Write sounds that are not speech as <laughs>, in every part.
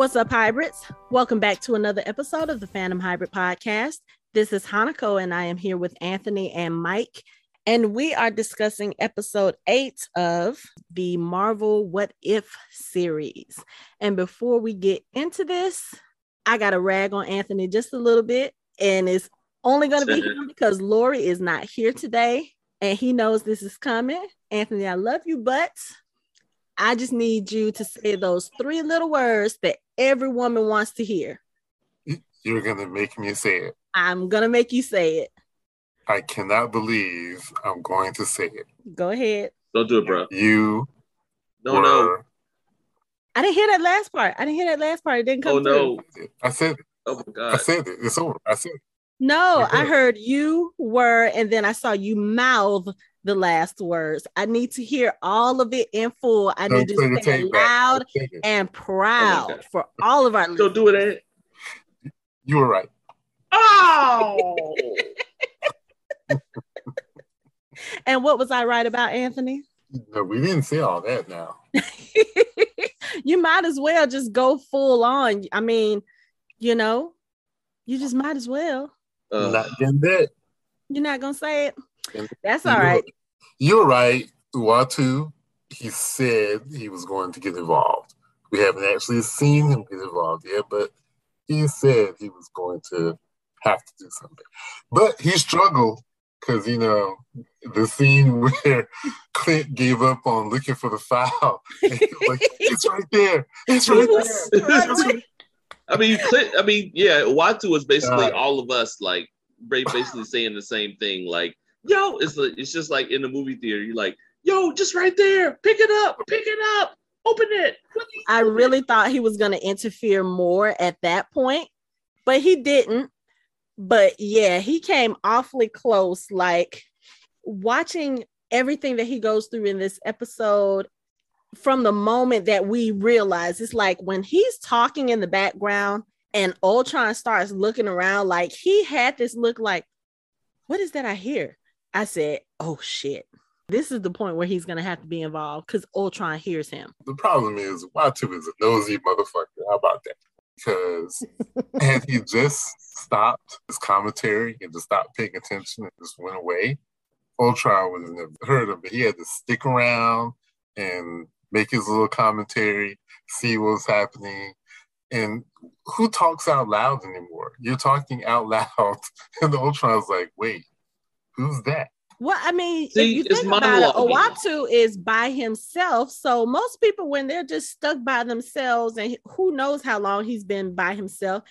What's up, hybrids? Welcome back to another episode of the Fandom Hybrid Podcast. This is Hanako, and I am here with Anthony and Mike. And we are discussing episode eight of the Marvel What If series. And before we get into this, I got to rag on Anthony just a little bit. And it's only going to be him <laughs> because Lori is not here today. And he knows this is coming. Anthony, I love you, but I just need you to say those three little words that every woman wants to hear. You're gonna make me say it. I'm gonna make you say it. I cannot believe I'm going to say it. Go ahead. Don't do it, bro. You. No, were... no. I didn't hear that last part. I didn't hear that last part. It didn't oh, come. Oh no! I said it. Oh my god! I said it. It's over. I said it. No, I heard you were, and then I saw you mouth the last words. I need to hear all of it in full. I need to say it loud and proud oh for all of our listeners. Don't do it, Ed. <laughs> You were right. Oh. <laughs> and what was I right about, Anthony? No, we didn't say all that now. <laughs> you might as well just go full on. I mean, you know, you just might as well. Uh, not getting that. You're not gonna say it. That's all right. You're right. Uatu, he said he was going to get involved. We haven't actually seen him get involved yet, but he said he was going to have to do something. But he struggled because, you know, the scene <laughs> where Clint gave up on looking for the file. <laughs> like, it's right there. It's right there. <laughs> I mean, Clint, I mean, yeah, Uatu was basically uh, all of us, like, basically saying the same thing. Like, yo, it's like, it's just like in the movie theater. You're like, yo, just right there, pick it up, pick it up, open it. I really thought he was to interfere more at that point, but he didn't. But yeah, he came awfully close. Like watching everything that he goes through in this episode from the moment that we realize it's like when he's talking in the background and Ultron starts looking around, like he had this look like, what is that I hear? I said, oh shit. This is the point where he's gonna have to be involved because Ultron hears him. The problem is Uatu is a nosy motherfucker. How about that? Because had <laughs> he just stopped his commentary and just stopped paying attention and just went away, Ultron would have never heard of it. He had to stick around and make his little commentary, see what's happening. And who talks out loud anymore? You're talking out <laughs> loud, and the Ultron's like, wait, Who's that? Well, I mean, See, if you think about it, Uatu is by himself. So most people, when they're just stuck by themselves, and who knows how long he's been by himself,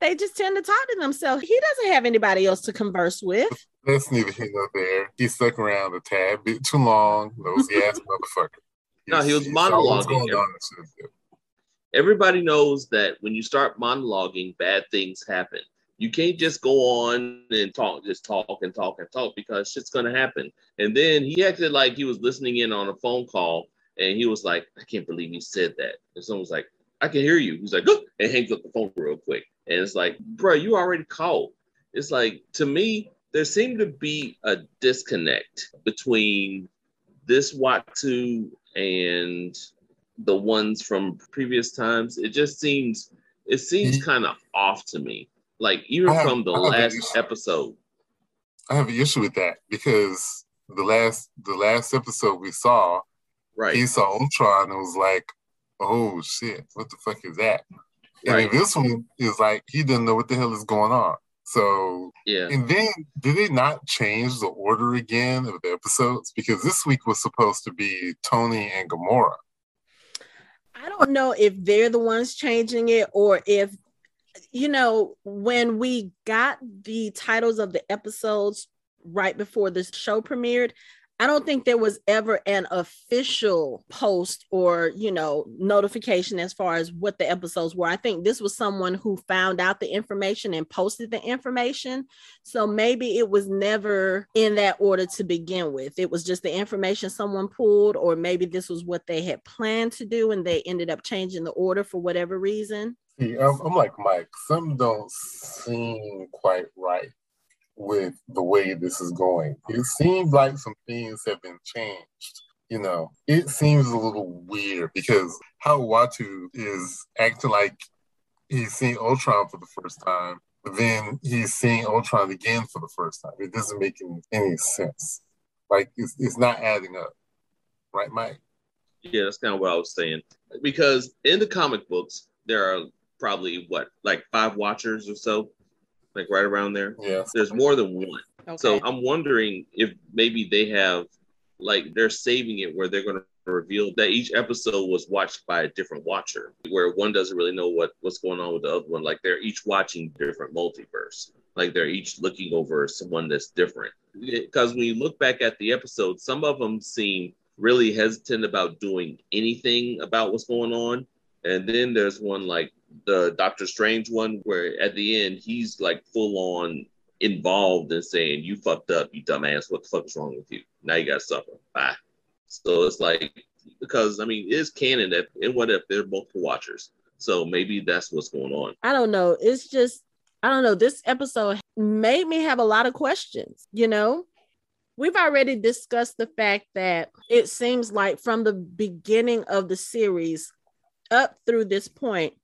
they just tend to talk to themselves. He doesn't have anybody else to converse with. That's neither here nor there. He stuck around a tad bit too long. Nosy ass <laughs> motherfucker. no, he was monologuing. Everybody knows that when you start monologuing, bad things happen. You can't just go on and talk, just talk and talk and talk because shit's gonna happen. And then he acted like he was listening in on a phone call, and he was like, "I can't believe you said that." And someone was like, "I can hear you." He's like, oh, and hangs up the phone real quick. And it's like, bro, you already called. It's like to me, there seemed to be a disconnect between this Uatu and the ones from previous times. It just seems it seems mm-hmm. kind of off to me. Like even have, from the last episode. I have an issue with that because the last the last episode we saw, right? He saw Ultron and was like, "Oh shit, what the fuck is that?" And right. this one is like he didn't know what the hell is going on. So yeah. And then did they not change the order again of the episodes? Because this week was supposed to be Tony and Gamora. I don't know if they're the ones changing it or if you know, when we got the titles of the episodes right before the show premiered, I don't think there was ever an official post or, you know, notification as far as what the episodes were. I think this was someone who found out the information and posted the information. So maybe it was never in that order to begin with. It was just the information someone pulled, or maybe this was what they had planned to do and they ended up changing the order for whatever reason. See, I'm, I'm like Mike. Some don't seem quite right with the way this is going. It seems like some things have been changed. you know, it seems a little weird because how Uatu is acting like he's seeing Ultron for the first time, but then he's seeing Ultron again for the first time. It doesn't make any, any sense. Like it's, it's not adding up. Right, Mike? Yeah, that's kind of what I was saying. Because in the comic books, there are probably what, like five watchers or so, like right around there. Yeah. There's more than one. Okay. So I'm wondering if maybe they have, like, they're saving it where they're going to reveal that each episode was watched by a different watcher, where one doesn't really know what what's going on with the other one. Like they're each watching different multiverse. Like they're each looking over someone that's different. Because when you look back at the episode, some of them seem really hesitant about doing anything about what's going on. And then there's one like the Doctor Strange one where at the end he's like full on involved in saying, You fucked up, you dumbass, what the fuck is wrong with you? Now you gotta suffer. Bye. So it's like because I mean it's canon that and what if they're multiple watchers. So maybe that's what's going on. I don't know. It's just, I don't know. This episode made me have a lot of questions, you know? We've already discussed the fact that it seems like from the beginning of the series up through this point,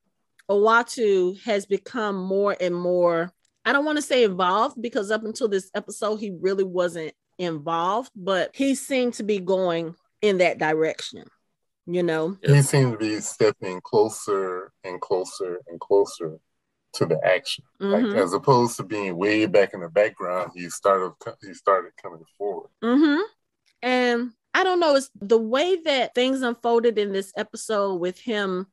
Uatu has become more and more, I don't want to say involved because up until this episode, he really wasn't involved, but he seemed to be going in that direction, you know? He seemed to be stepping closer and closer and closer to the action. Mhm. Like as opposed to being way back in the background, he started he started coming forward. Mm-hmm. And I don't know, it's the way that things unfolded in this episode with him,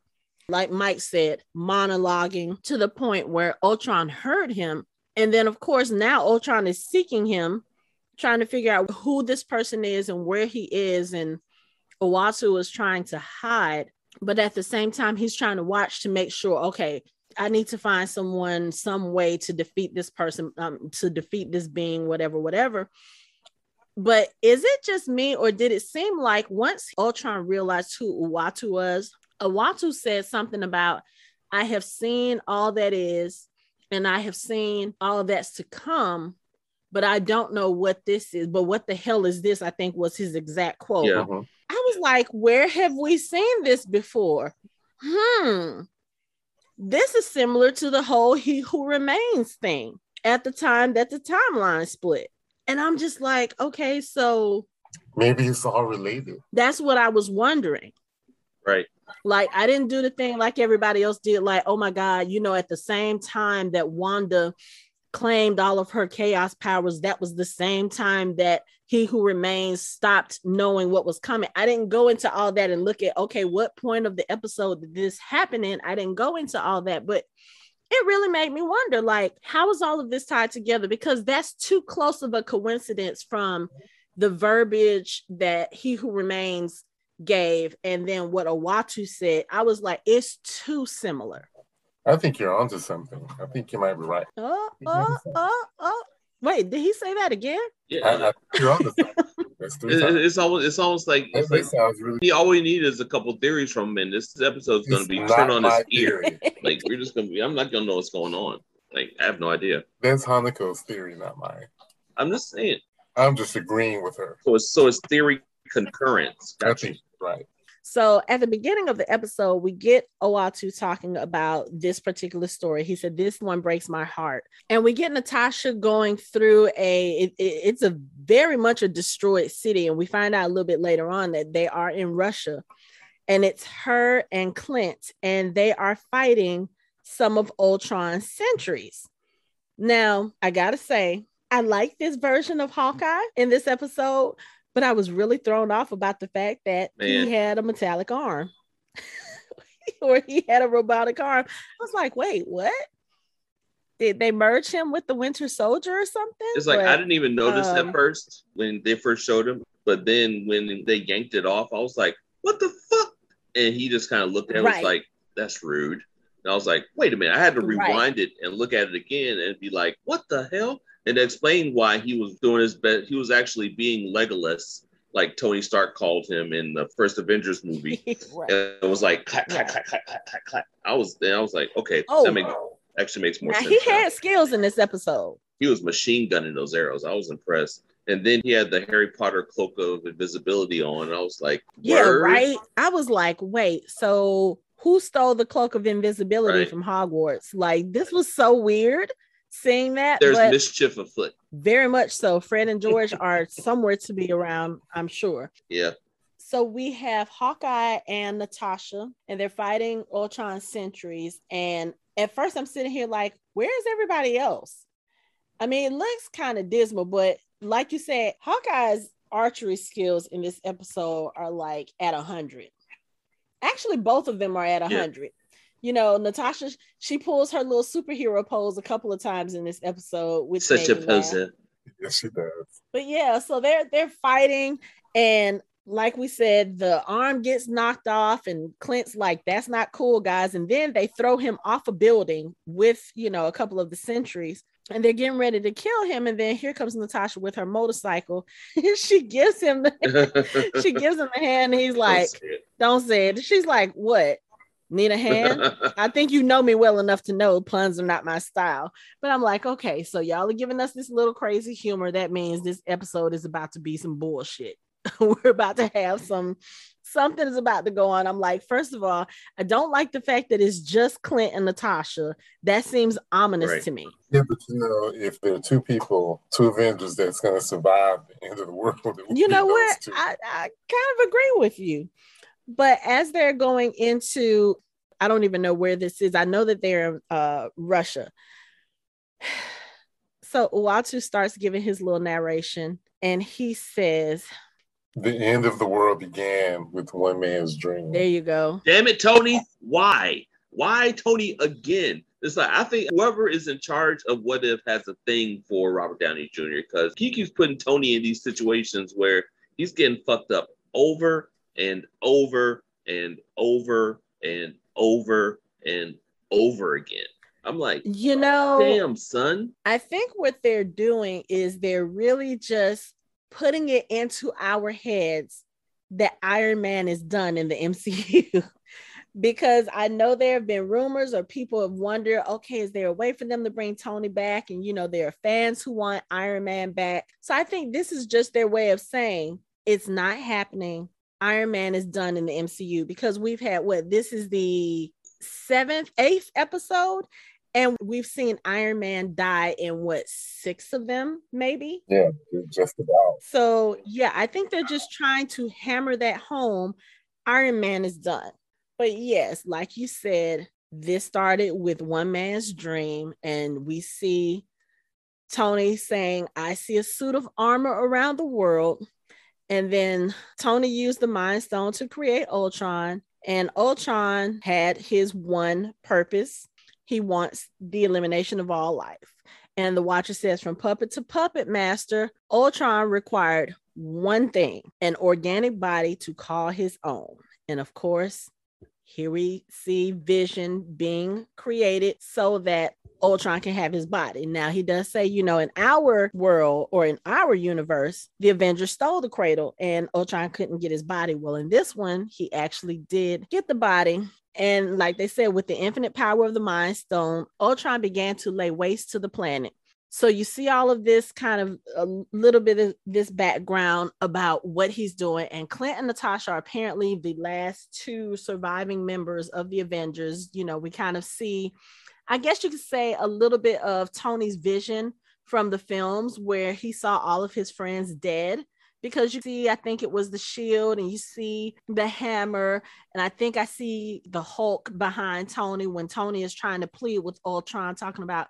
like Mike said, monologuing to the point where Ultron heard him. And then, of course, now Ultron is seeking him, trying to figure out who this person is and where he is. And Uatu is trying to hide. But at the same time, he's trying to watch to make sure, okay, I need to find someone, some way to defeat this person, um, to defeat this being, whatever, whatever. But is it just me, or did it seem like once Ultron realized who Uatu was, Uatu said something about, I have seen all that is, and I have seen all that's to come, but I don't know what this is. But what the hell is this? I think was his exact quote. Yeah. Mhm. I was like, where have we seen this before? Hmm. This is similar to the whole He Who Remains thing at the time that the timeline split. And I'm just like, okay, so Maybe it's all related. that's what I was wondering. Right. Like, I didn't do the thing like everybody else did. Like, oh my God, you know, at the same time that Wanda claimed all of her chaos powers, that was the same time that he who remains stopped knowing what was coming. I didn't go into all that and look at, okay, what point of the episode did this happen in? I didn't go into all that, but it really made me wonder, like, how is all of this tied together? Because that's too close of a coincidence from the verbiage that he who remains gave and then what Uatu said. I was like, it's too similar. I think you're onto something. I think you might be right. Oh, oh, oh, oh. Wait, did he say that again? Yeah. I, I think you're onto something. It- it's almost it's almost like it's like really. he all we need is a couple theories from him, and this episode's gonna be not turned on his my ear. <laughs> Like we're just gonna be. I'm not gonna know what's going on. Like I have no idea. That's Hanako's theory, not mine. I'm just saying. I'm just agreeing with her. So it's so it's theory concurrence. I Gotcha. think you're right. So at the beginning of the episode, we get Uatu talking about this particular story. He said, This one breaks my heart. And we get Natasha going through a it- it- it's a very much a destroyed city. And we find out a little bit later on that they are in Russia. And it's her and Clint, and they are fighting some of Ultron's sentries. Now, I gotta say, I like this version of Hawkeye in this episode, but I was really thrown off about the fact that Man. he had a metallic arm <laughs> or he had a robotic arm. I was like, wait, what? Did they merge him with the Winter Soldier or something? It's like But- I didn't even notice um, at first when they first showed him, but then when they yanked it off, I was like, "What the fuck?" And he just kind of looked at it, Right. was like, "That's rude." And I was like, "Wait a minute!" I had to Right. rewind it and look at it again and be like, "What the hell?" And explain why he was doing his best. He was actually being Legolas, like Tony Stark called him in the first Avengers movie. <laughs> right. And it was like clack, clack, clack, clack, clack, clack, clack. I was then I was like, okay, Oh. that makes actually makes more Now sense. he now had skills in this episode. he was machine gunning those arrows. I was impressed. And then he had the Harry Potter cloak of invisibility on. I was like, Yeah, right. I was like, wait, so who stole the cloak of invisibility Right. from Hogwarts? Like, this was so weird seeing that, There's mischief afoot. very much so. Fred and George <laughs> are somewhere to be around, I'm sure. Yeah. So we have Hawkeye and Natasha, and they're fighting Ultron sentries. And at first, I'm sitting here like, where's everybody else? I mean, it looks kind of dismal, but like you said, Hawkeye's archery skills in this episode are like at a hundred. Actually, both of them are at a Yeah. Hundred. You know, Natasha, she pulls her little superhero pose a couple of times in this episode, which Such a made me poser. Yes, she does. but yeah, so they're they're fighting, and like we said, the arm gets knocked off, and Clint's like, "That's not cool, guys." And then they throw him off a building with you know a couple of the sentries, and they're getting ready to kill him. And then here comes Natasha with her motorcycle. <laughs> And she gives him the <laughs> she gives him a hand, and he's like, "Don't say it." She's like, "What? Need a hand?" <laughs> I think you know me well enough to know puns are not my style. But I'm like, okay, so y'all are giving us this little crazy humor. That means this episode is about to be some bullshit. <laughs> We're about to have some something is about to go on. I'm like, first of all, I don't like the fact that it's just Clint and Natasha. That seems ominous Right. to me. Yeah, but you know, if there are two people, two Avengers that's going to survive the end of the world, You know what? I, I kind of agree with you. But as they're going into, I don't even know where this is. I know that they're in uh, Russia. <sighs> So Uatu starts giving his little narration and he says, the end of the world began with one man's dream. There you go. Damn it, Tony. Why? Why Tony again? It's like I think whoever is in charge of what if has a thing for Robert Downey Jr. because he keeps putting Tony in these situations where he's getting fucked up over and over and over and over and over again. I'm like, You know, damn, son. I think what they're doing is they're really just putting it into our heads that Iron Man is done in the <laughs> MCU. because I know there have been rumors or people have wondered, okay, is there a way for them to bring Tony back? And you know, there are fans who want Iron Man back. So I think this is just their way of saying it's not happening. Iron Man is done in the MCU because we've had what this is the seventh, eighth episode, and we've seen Iron Man die in what six of them, maybe. Yeah, just about. So yeah, I think they're just trying to hammer that home. Iron Man is done. But yes, like you said, this started with one man's dream, and we see Tony saying, I see a suit of armor around the world. And then Tony used the Mind Stone to create Ultron, and Ultron had his one purpose. He wants the elimination of all life. And the Watcher says, from puppet to puppet master, Ultron required one thing an organic body to call his own. And of course, here we see Vision being created so that Ultron can have his body. Now, he does say, you know, in our world or in our universe, the Avengers stole the cradle and Ultron couldn't get his body. Well, in this one, he actually did get the body. And like they said, with the infinite power of the Mind Stone, Ultron began to lay waste to the planet. So you see all of this kind of a little bit of this background about what he's doing. And Clint and Natasha are apparently the last two surviving members of the Avengers. You know, we kind of see, I guess you could say, a little bit of Tony's vision from the films where he saw all of his friends dead. Because you see, I think it was the shield, and you see the hammer, and I think I see the Hulk behind Tony when Tony is trying to plead with Ultron, talking about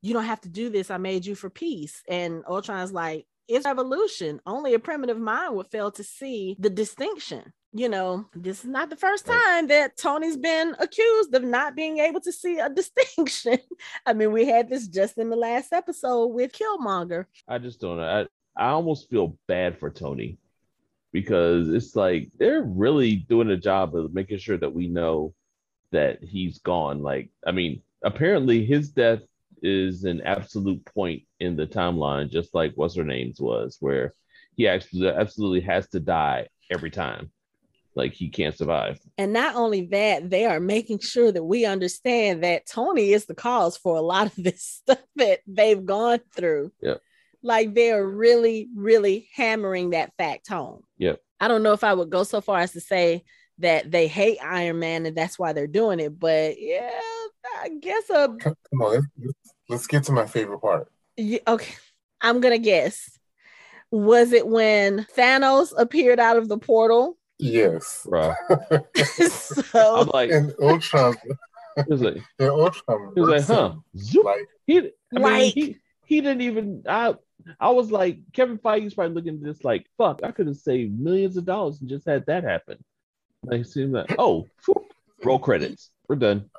you don't have to do this. I made you for peace. And Ultron's like, it's revolution. Only a primitive mind would fail to see the distinction. You know, this is not the first time that Tony's been accused of not being able to see a <laughs> distinction. I mean, we had this just in the last episode with Killmonger. I just don't know. I, I almost feel bad for Tony because it's like they're really doing a job of making sure that we know that he's gone. Like, I mean, apparently his death is an absolute point in the timeline, just like what's her name's was, where he actually absolutely has to die every time. Like he can't survive. And not only that, they are making sure that we understand that Tony is the cause for a lot of <laughs> this stuff that they've gone through. Yeah. like they're really, really hammering that fact home. Yeah. I don't know if I would go so far as to say that they hate Iron Man and that's why they're doing it, but yeah, I guess a Come come on, let's, let's get to my favorite part. Yeah, okay. I'm gonna guess. Was it when Thanos appeared out of the portal? Yes. Bruh. <laughs> so I'm like, And Ultron, it was like, <laughs> and Ultron, it was like, huh? Zoop. Like, He, I mean, Like- he, he didn't even. I, I was like, Kevin Feige's probably looking at this like, fuck, I could have saved millions of dollars and just had that happen. Like, it seemed like, oh, whew, roll credits, we're done.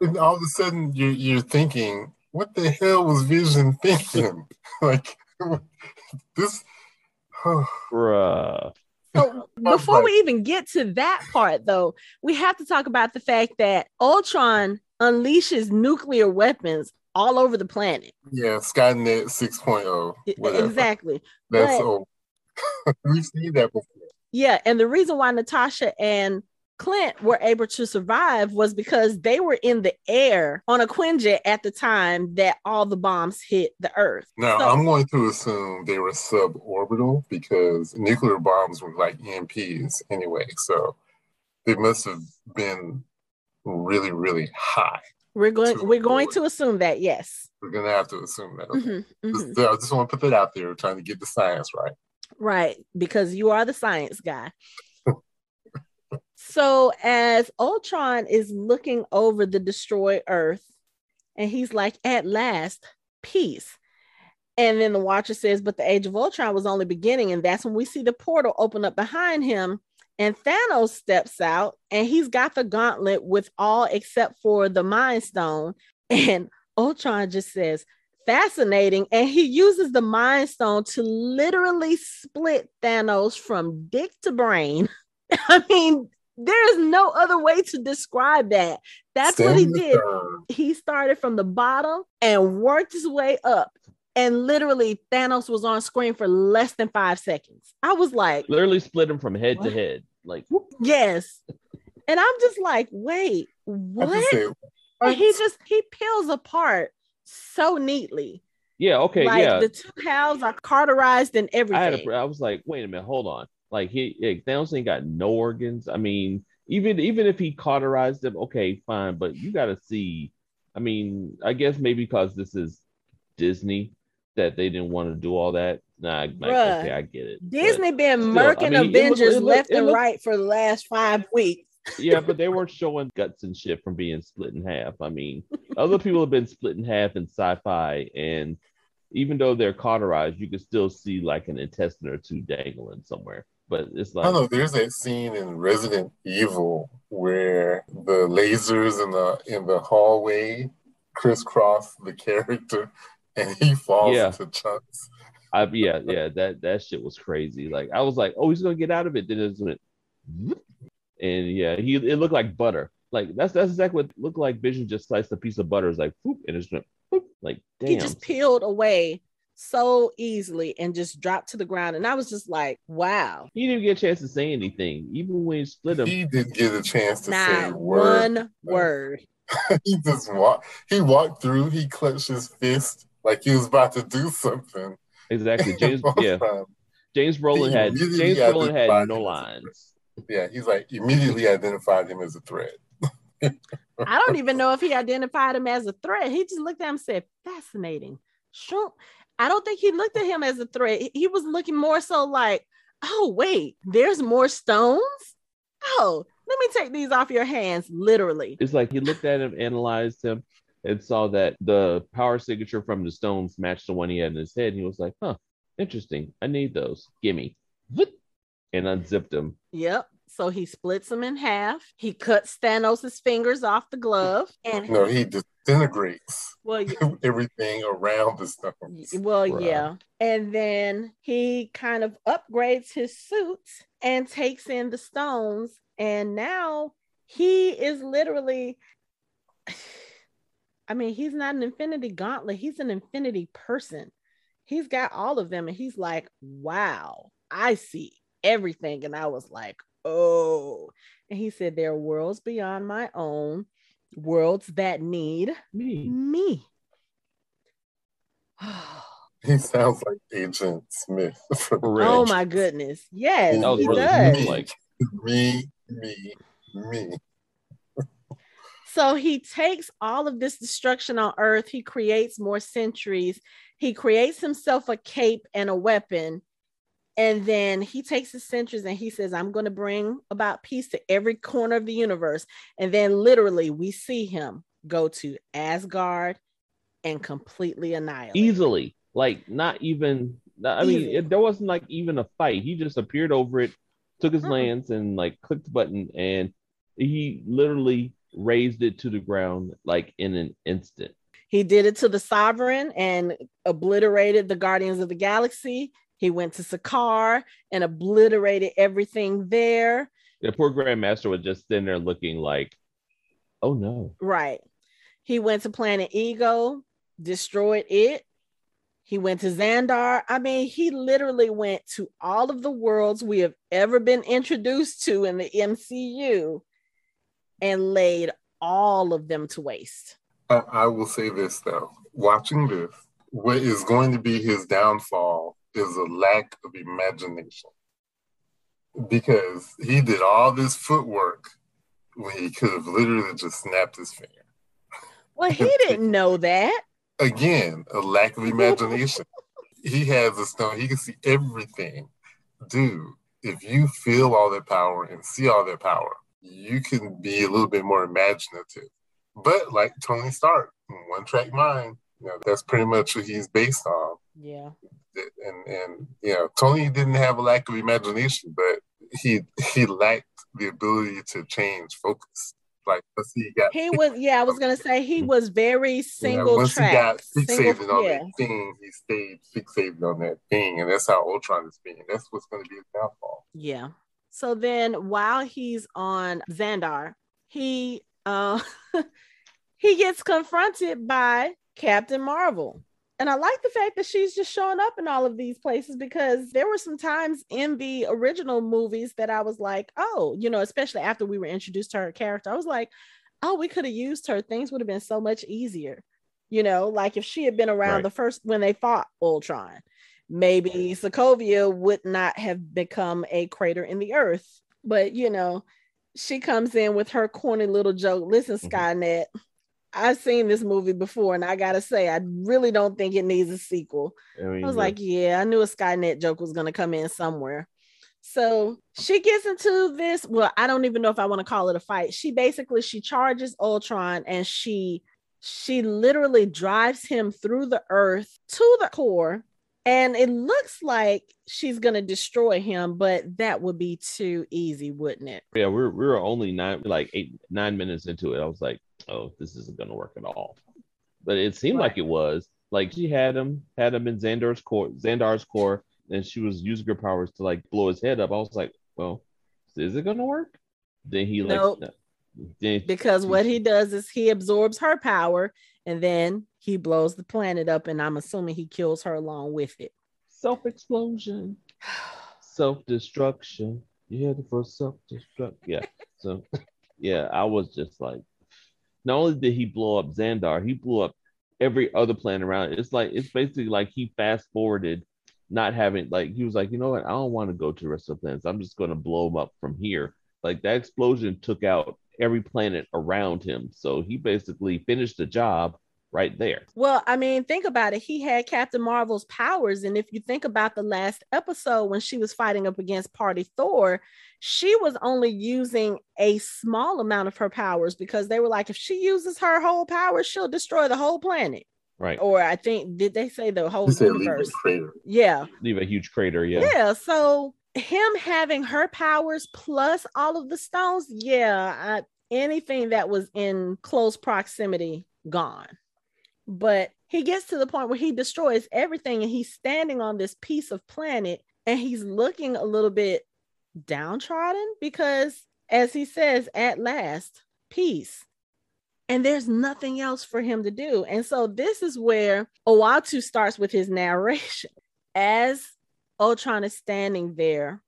and all of a sudden you're you're thinking, what the hell was Vision thinking? <laughs> like this. <sighs> Bruh. So <laughs> before we even get to that part, though, we have to talk about the fact that Ultron unleashes nuclear weapons all over the planet. yeah, Skynet 6.0. Whatever. Exactly. That's But- old. <laughs> We've seen that before. Yeah. And the reason why Natasha and Clint were able to survive was because they were in the air on a Quinjet at the time that all the bombs hit the earth. Now, So- I'm going to assume they were suborbital because nuclear bombs were like EMPs anyway. So they must have been really, really high. We're going To we're going to assume that, yes. We're going to have to assume that. Okay. Mhm, mhm. Just, I just want to put that out there, trying to get the science right. Right, because you are the science guy. So as Ultron is looking over the destroyed Earth, and he's like, at last, peace. And then the watcher says, but the age of Ultron was only beginning. And that's when we see the portal open up behind him. And Thanos steps out and he's got the gauntlet with all except for the Mind Stone. <laughs> And Ultron just says, fascinating. And he uses the Mind Stone to literally split Thanos from dick to brain. <laughs> I mean, there is no other way to describe that. That's what he did. He started from the bottom and worked his way up. And literally, Thanos was on screen for less than five seconds. I was like, Literally split him from head to head. Like, whoop. yes. And I'm just like, wait, what? say, And he just he peels apart so neatly. yeah, okay, like yeah. the two halves are cauterized and everything. I had a, I was like, wait a minute, hold on. Like he, yeah, got no organs. I mean, even even if he cauterized them, okay, fine. But you got to see. I mean, I guess maybe because this is Disney that they didn't want to do all that. Nah, like, Bruh. okay, I get it. But- Disney been still, I murking mean, it look- Avengers left and right for the last five weeks. yeah, <laughs> but they weren't showing guts and shit from being split in half. I mean, other people have been split in half in sci-fi, and even though they're cauterized, you can still see like an intestine or two dangling somewhere. But it's I like, don't know. There's that scene in Resident Evil where the lasers in the in the hallway crisscross the character, <laughs> and he falls Yeah. into chunks. I yeah, yeah, that that shit was crazy. Like I was like, oh, he's gonna get out of it. Then it went, <laughs> and yeah, he it looked like butter. Like that's that's exactly what looked like. Vision just sliced a piece of butter. It's like, whoop, and it's just went, whoop. like damn. He just peeled away so easily and just dropped to the ground. And I was just like, wow. He didn't get a chance to say anything, even when he split him. He didn't get a chance to say a Not word. one word. <laughs> he just walked. He walked through. He clenched his fist like he was about to do something. Exactly, <laughs> James. Both yeah, times. James Brolin had James Brolin had no lines. Yeah, he's like immediately identified him as a threat. <laughs> I don't even know if he identified him as a threat. He just looked at him and said, fascinating. Sure. I don't think he looked at him as a threat. He- was looking more so like, oh, wait, there's more stones? Oh, let me take these off your hands, literally. It's like he looked at him, analyzed him, and saw that the power signature from the stones matched the one he had in his head. And he was like, huh, interesting. I need those. Gimme. And unzipped them. Yep. So he splits them in half. He cuts Thanos' fingers off the glove. And No, he disintegrates well, <laughs> yeah, everything around the stones. well, Bruh. yeah. And then he kind of upgrades his suit and takes in the stones. And now he is literally, <sighs> I mean, he's not an infinity gauntlet, he's an infinity person. He's got all of them. And he's like, wow, I see everything. And I was like, oh. And he said, there are worlds beyond my own, worlds that need Me. me. <sighs> He sounds like Agent Smith. <laughs> For oh real. Oh my goodness. Yes, That was he really does. cool, like me, me, me. <laughs> So he takes all of this destruction on Earth. He creates more sentries. He creates himself a cape and a weapon. And then he takes his sentries and he says, I'm going to bring about peace to every corner of the universe. And then literally we see him go to Asgard and completely annihilate. easily, like not even. I mean, Easy. it, there wasn't like even a fight. He just appeared over it, took his Mm-mm. lance, and like clicked the button, and he literally razed it to the ground like in an instant. He did it to the Sovereign and obliterated the Guardians of the Galaxy. He went to Sakaar and obliterated everything there. The poor Grandmaster was just sitting there looking like, "Oh no." Right. He went to Planet Ego, destroyed it. He went to Xandar. I mean, he literally went to all of the worlds we have ever been introduced to in the MCU and laid all of them to waste. I, I will say this though, watching this, what is going to be his downfall is a lack of imagination. Because he did all this footwork when he could have literally just snapped his finger. Well, he <laughs> didn't know that. Again, a lack of imagination. <laughs> he has a stone, he can see everything. Dude, if you feel all that power and see all that power, you can be a little bit more imaginative. But like Tony Stark, one track mind, you know, that's pretty much what he's based on. Yeah. And and you know, Tony didn't have a lack of imagination, but he he lacked the ability to change focus. Like let's he got He was, yeah, I was gonna say he was very single once track. he got fixated single, on yeah. that thing, he stayed fixated on that thing, and that's how Ultron is being. That's what's going to be his downfall. Yeah. So then while he's on Xandar, he uh <laughs> he gets confronted by Captain Marvel. And I like the fact that she's just showing up in all of these places because there were some times in the original movies that I was like, oh, you know, especially after we were introduced to her character, I was like, oh, we could have used her. Things would have been so much easier. You know, like if she had been around Right. the first when they fought Ultron, maybe Sokovia would not have become a crater in the earth. But you know, she comes in with her corny little joke. Listen, Mhm. Skynet, I've seen this movie before, and I gotta say, I really don't think it needs a sequel. I, mean, I was like, yeah, I knew a Skynet joke was gonna come in somewhere. So she gets into this. Well, I don't even know if I want to call it a fight. She basically she charges Ultron and she she literally drives him through the earth to the core. And it looks like she's gonna destroy him, but that would be too easy, wouldn't it? yeah, we're we were only nine, like eight, nine minutes into it. I was like, oh, this isn't gonna work at all. But it seemed like it was. Like she had him, had him in Xandar's core, Xandar's core, and she was using her powers to like blow his head up. I was like, well, is it gonna work? Then he like, Nope. no. then because what he does is he absorbs her power and then he blows the planet up and i'm assuming he kills her along with it self explosion, self <sighs> destruction. You had it for self destruct. Yeah. So, <laughs> yeah, I was just like, not only did he blow up Xandar, he blew up every other planet around it. It's like it's basically like he fast forwarded, not having like he was like, you know what, I don't want to go to the rest of the planets. I'm just going to blow them up from here. Like that explosion took out every planet around him, so he basically finished the job right there. well i mean think about it he had captain marvel's powers and if you think about the last episode when she was fighting up against party thor she was only using a small amount of her powers because they were like if she uses her whole power she'll destroy the whole planet Right. or i think did they say the whole He said leave universe a crater. yeah Leave a huge crater. Yeah. yeah. so him having her powers plus all of the stones yeah I, anything that was in close proximity gone but he gets to the point where he destroys everything and he's standing on this piece of planet and he's looking a little bit downtrodden because as he says at last peace and there's nothing else for him to do and so this is where Uatu starts with his narration <laughs> as Ultron is standing there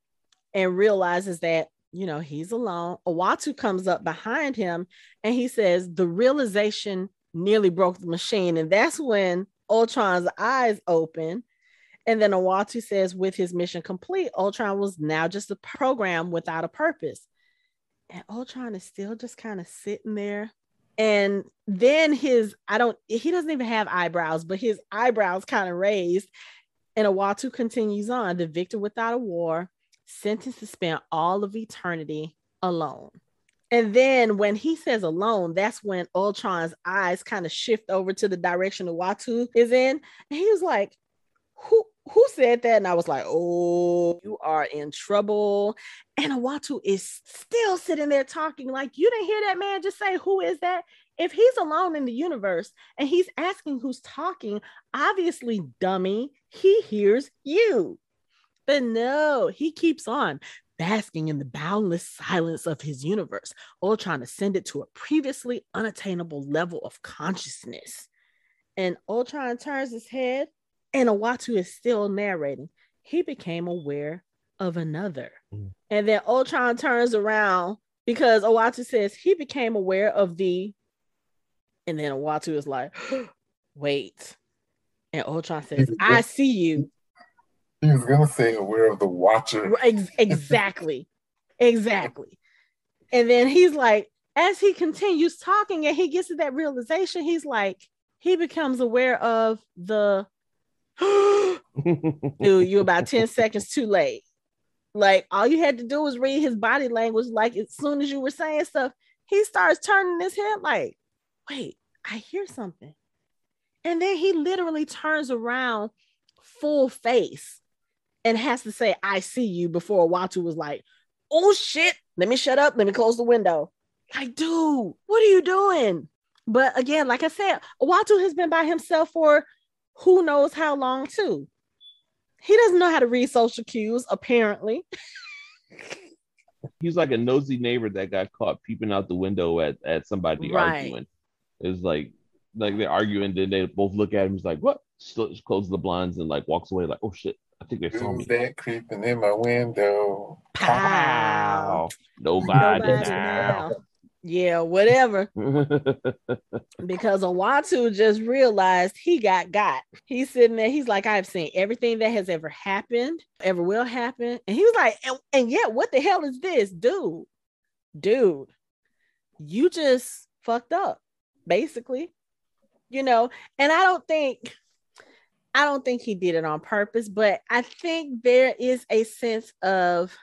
and realizes that, you know, he's alone. Uatu comes up behind him and he says, The realization nearly broke the machine. And that's when Ultron's eyes open And then Uatu says, with his mission complete, Ultron was now just a program without a purpose. And Ultron is still just kind of sitting there. And then his, I don't, he doesn't even have eyebrows, but his eyebrows kind of raised. And Uatu continues on the victor without a war, sentenced to spend all of eternity alone. And then when he says alone, that's when Ultron's eyes kind of shift over to the direction Uatu is in. And he was like, Who who said that? And I was like, Oh, you are in trouble. And Uatu is still sitting there talking like, You didn't hear that man just say, Who is that? If he's alone in the universe and he's asking who's talking, obviously, dummy, he hears you. But no, he keeps on basking in the boundless silence of his universe, Ultron ascended to a previously unattainable level of consciousness. And Ultron turns his head, and Uatu is still narrating. He became aware of another. Mm. And then Ultron turns around because Uatu says he became aware of the, and then Uatu is like, <gasps> wait. And Ultron says, I see you. He was gonna say aware of the watcher. <laughs> exactly. exactly. And then he's like, as he continues talking and he gets to that realization, he's like, he becomes aware of the <gasps> dude, you about 10 <laughs> seconds too late. Like all you had to do was read his body language. Like as soon as you were saying stuff, he starts turning his head like, wait, I hear something. And then he literally turns around full face and has to say, I see you before Uatu was like, oh shit, let me shut up, let me close the window. Like, dude, what are you doing? But again, like I said, Uatu has been by himself for who knows how long, too. He doesn't know how to read social cues, apparently. He's like a nosy neighbor that got caught peeping out the window at, at somebody right. arguing. It's like like they're arguing, then they both look at him. He's like, "What?" Closes closes the blinds and like walks away. Like, "Oh shit!" I think they saw Who's me. that creeping in my window? Pow. Nobody, Nobody now. Yeah, whatever. <laughs> because Uatu just realized he got got. He's sitting there. He's like, I've seen everything that has ever happened, ever will happen. And he was like, and, and yet, what the hell is this, dude? Dude, you just fucked up, basically. You know, and I don't think I don't think he did it on purpose, but I think there is a sense of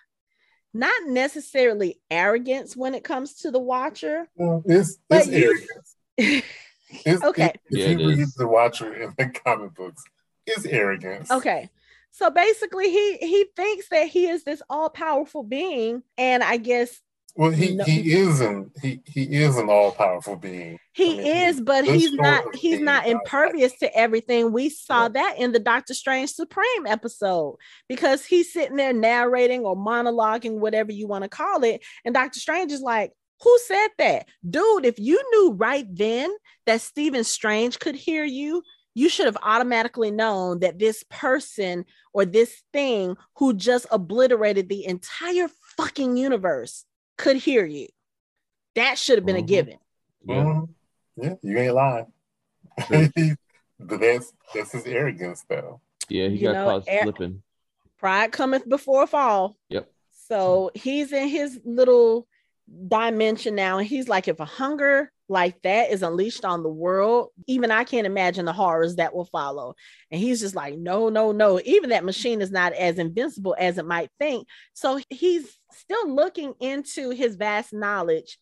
not necessarily arrogance when it comes to the watcher. Well, it's, it's arrogance. <laughs> it's, okay. If, if yeah, you read the watcher in the comic books, it's arrogance. Okay. So basically he he thinks that he is this all-powerful being and I guess well, he, no. he is an he he is an all powerful being. He I mean, is, but he's not he's not uh, impervious to everything. We saw yeah. that in the Doctor Strange Supreme episode because he's sitting there narrating or monologuing, whatever you want to call it, and Doctor Strange is like, "Who said that, dude? If you knew right then that Stephen Strange could hear you." You should have automatically known that this person or this thing who just obliterated the entire fucking universe could hear you. That should have been mm-hmm. a given. Yeah. Mm-hmm. yeah, you ain't lying. <laughs> that's that's his arrogance though. Yeah, he you got know, caught air, slipping. Pride cometh before fall. Yep. So he's in his little dimension now, and he's like, if a hunger like that is unleashed on the world, even I can't imagine the horrors that will follow. And he's just like, no, no, no. Even that machine is not as invincible as it might think. So he's still looking into his vast knowledge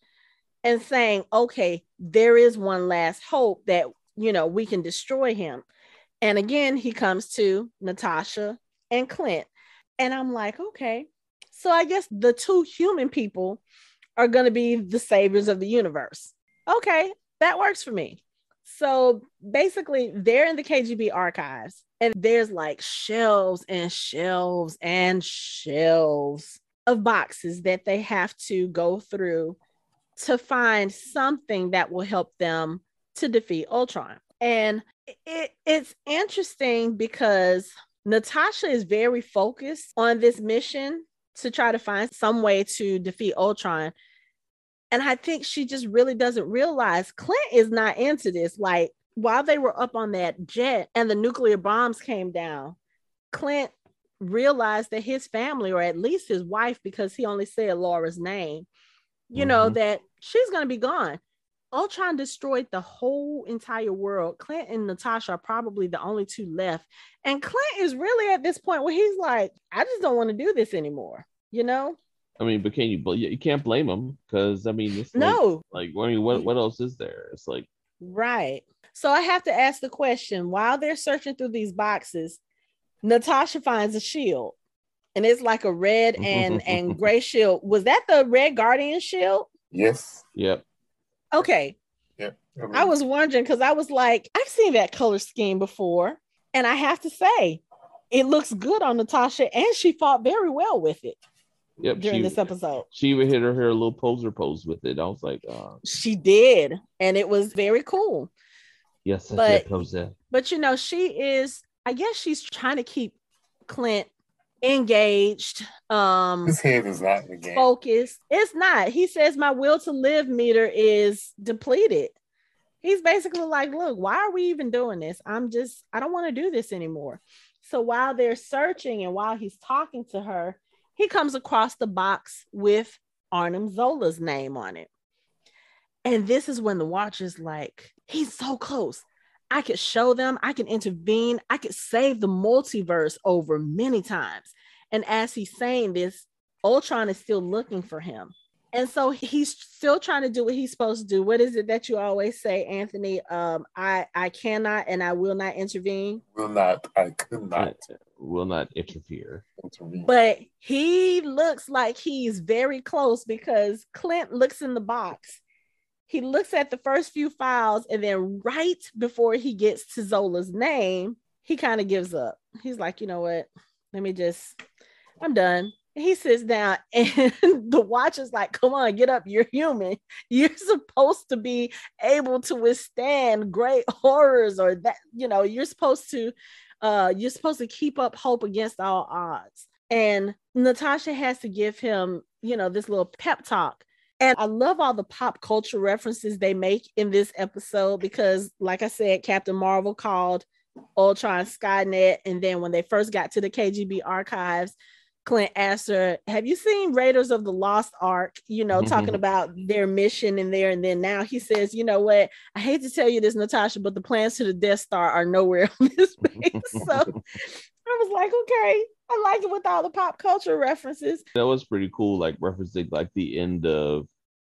and saying, okay, there is one last hope that, you know, we can destroy him. And again, he comes to Natasha and Clint. And I'm like, okay. So I guess the two human people are going to be the saviors of the universe okay, that works for me. So basically, they're in the KGB archives, and there's like shelves and shelves and shelves of boxes that they have to go through to find something that will help them to defeat Ultron. And it, it's interesting because Natasha is very focused on this mission to try to find some way to defeat Ultron. And I think she just really doesn't realize Clint is not into this. Like while they were up on that jet and the nuclear bombs came down, Clint realized that his family, or at least his wife, because he only said Laura's name, you know, Mhm. that she's going to be gone. Ultron destroyed the whole entire world. Clint and Natasha are probably the only two left. And Clint is really at this point where he's like, I just don't want to do this anymore. You know? I mean, but can you? bl- You can't blame them because I mean, it's like, No, like I mean, what what else is there? It's like right. So I have to ask the question while they're searching through these boxes, Natasha finds a shield. And it's like a red <laughs> and and gray shield. Was that the red guardian shield? Yes. Yep. Okay. Yep. mean, I was wondering because I was like, I've seen that color scheme before, and I have to say, it looks good on Natasha, and she fought very well with it Yep. during she, this episode. she even hit her hair a little poser pose with it. I was like, uh, She did, and it was very cool. yes, But- it. But you know, she is. I guess she's trying to keep Clint engaged, um, his head is not in the game. focused. It's not. He says my will to live meter is depleted. He's basically like, look, why are we even doing this? I'm just, I don't want to do this anymore. So while they're searching and while he's talking to her, he comes across the box with Arnim Zola's name on it. And this is when the watcher's like, he's so close. I could show them, I can intervene, I could save the multiverse over many times. And as he's saying this, Ultron is still looking for him. And so he's still trying to do what he's supposed to do. What is it that you always say, Anthony? Um, I I cannot and I will not intervene. Will not. I could not I will not interfere. But he looks like he's very close because Clint looks in the box. He looks at the first few files, and then right before he gets to Zola's name, he kind of gives up. He's like, you know what? Let me just, I'm done. He sits down, <laughs> and the watch is like, come on, get up. You're human. You're supposed to be able to withstand great <laughs> horrors, or that, you know, you're supposed to uh you're supposed to keep up hope against all odds. And natasha has to give him you know this little pep talk. And i love all the pop culture references they make in this episode because like i said captain marvel called ultron skynet. And then when they first got to the kgb archives clint asked her have you seen raiders of the lost ark you know talking mm-hmm. about their mission in there and then now he says you know what I hate to tell you this, Natasha, but the plans to the Death Star are nowhere on this <laughs> page. so I was like, okay, I like it with all the pop culture references. That was pretty cool, like referencing like the end of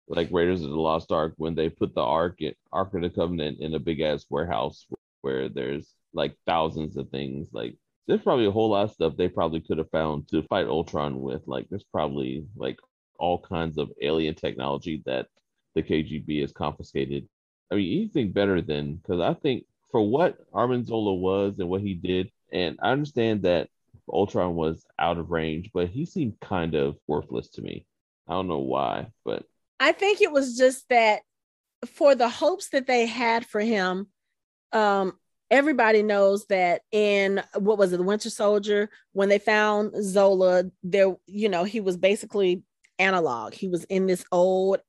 like Raiders of the Lost Ark when they put the Ark Ark of the Covenant in a big ass warehouse where there's like thousands of things. Like there's probably a whole lot of stuff they probably could have found to fight Ultron with. Like there's probably like all kinds of alien technology that the KGB has confiscated. I mean, anything better than because I think for what Arnim Zola was and what he did, and I understand that Ultron was out of range, but he seemed kind of worthless to me. I don't know why, but I think it was just that for the hopes that they had for him, um, everybody knows that in what was it, the Winter Soldier, when they found Zola, there, you know, he was basically analog. He was in this old,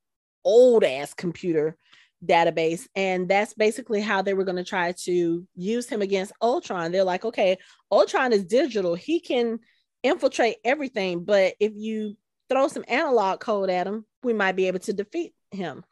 old ass computer database. And that's basically how they were going to try to use him against Ultron. They're like, okay, Ultron is digital. He can infiltrate everything. But if you throw some analog code at him, we might be able to defeat him.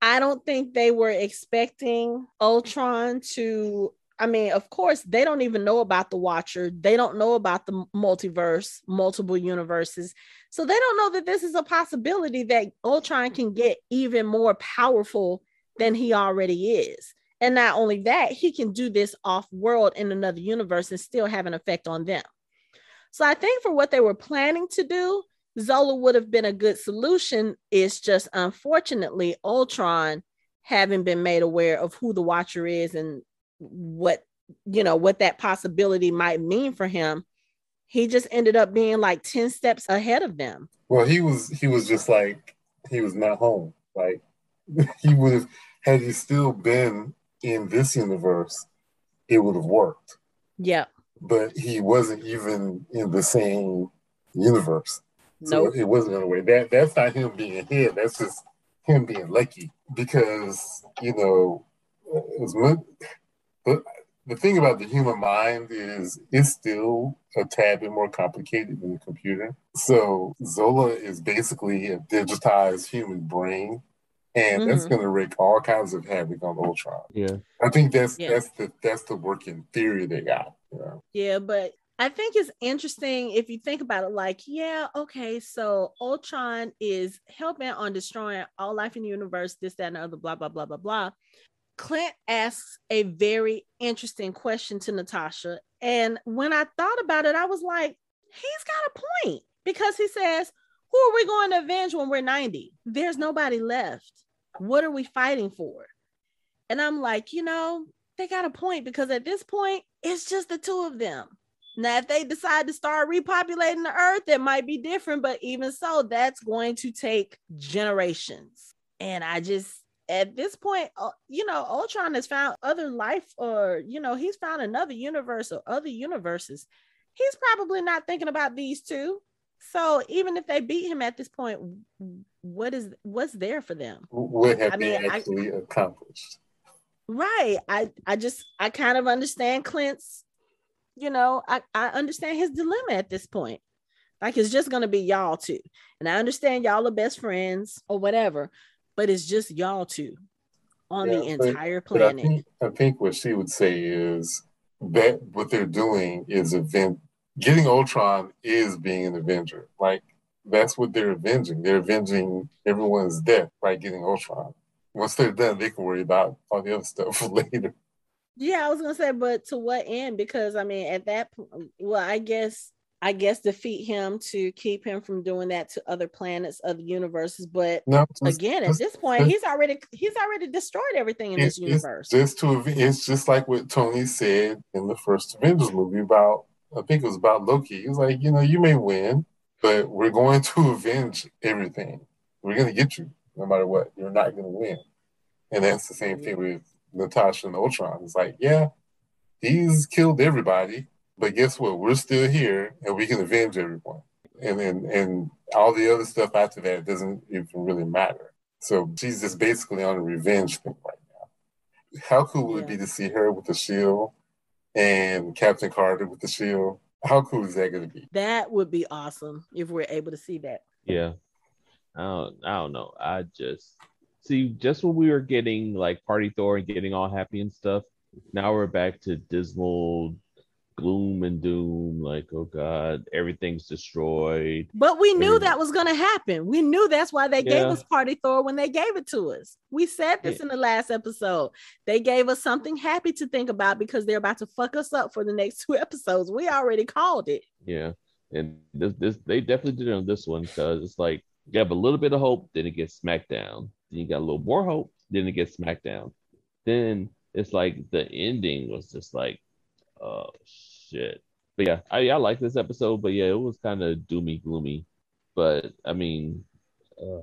I don't think they were expecting Ultron to. I mean, of course, they don't even know about the Watcher. They don't know about the multiverse, multiple universes. So they don't know that this is a possibility that Ultron can get even more powerful than he already is. And not only that, he can do this off world in another universe and still have an effect on them. So I think for what they were planning to do, Zola would have been a good solution. It's just unfortunately Ultron having been made aware of who the Watcher is and what you know what that possibility might mean for him. He just ended up being like 10 steps ahead of them. Well, he was he was just like he was not home. Like <laughs> he would have had he still been in this universe, it would have worked. Yeah. But he wasn't even in the same universe. So Nope. it wasn't gonna work. That that's not him being ahead. That's just him being lucky because you know as much. But the thing about the human mind is it's still a tad bit more complicated than the computer. So Zola is basically a digitized human brain, and mm-hmm. that's going to wreak all kinds of havoc on Ultron. Yeah, I think that's yeah. that's the that's the working theory they got. You know? Yeah, but I think it's interesting if you think about it like, yeah, okay, so Ultron is helping on destroying all life in the universe, this, that, and the other, blah, blah, blah, blah, blah. Clint asks a very interesting question to Natasha. And when I thought about it, I was like, he's got a point because he says, Who are we going to avenge when we're 90? There's nobody left. What are we fighting for? And I'm like, you know, they got a point because at this point, it's just the two of them. Now, if they decide to start repopulating the earth, it might be different, but even so, that's going to take generations. And I just, at this point, uh, you know, Ultron has found other life, or you know, he's found another universe or other universes. He's probably not thinking about these two. So even if they beat him at this point, what is what's there for them? What have I mean, they actually I, accomplished? Right. I I just I kind of understand Clint's. You know, I I understand his dilemma at this point. Like it's just gonna be y'all two, and I understand y'all are best friends or whatever but it's just y'all two on yeah, the entire but, planet. But I, think, I think what she would say is that what they're doing is event getting Ultron is being an Avenger. Like that's what they're avenging. They're avenging everyone's death by getting Ultron. Once they're done, they can worry about all the other stuff <laughs> later. Yeah, I was gonna say, but to what end? Because I mean, at that point, um, well, I guess I guess defeat him to keep him from doing that to other planets, other universes. But no, again, at this point, he's already he's already destroyed everything in this universe. Just to it's just like what Tony said in the first Avengers movie about I think it was about Loki. He was like, you know, you may win, but we're going to avenge everything. We're gonna get you no matter what. You're not gonna win. And that's the same thing with Natasha and Ultron. It's like, yeah, he's killed everybody but guess what? We're still here and we can avenge everyone. And then and all the other stuff after that doesn't even really matter. So she's just basically on a revenge thing right now. How cool would yeah. it be to see her with the shield and Captain Carter with the shield? How cool is that going to be? That would be awesome if we're able to see that. Yeah. I don't, I don't know. I just see just when we were getting like Party Thor and getting all happy and stuff, now we're back to dismal gloom and doom like oh god everything's destroyed. But we knew that was going to happen. We knew that's why they yeah. gave us party thor when they gave it to us. We said this yeah. in the last episode. They gave us something happy to think about because they're about to fuck us up for the next <laughs> two episodes. We already called it. Yeah and this, this they definitely did it on this one because it's like you have a little bit of hope then it gets smacked down then you got a little more hope then it gets smacked down then it's like the ending was just like oh shit. But yeah, I, I like this episode, but yeah, it was kind of doomy gloomy. But I mean, uh,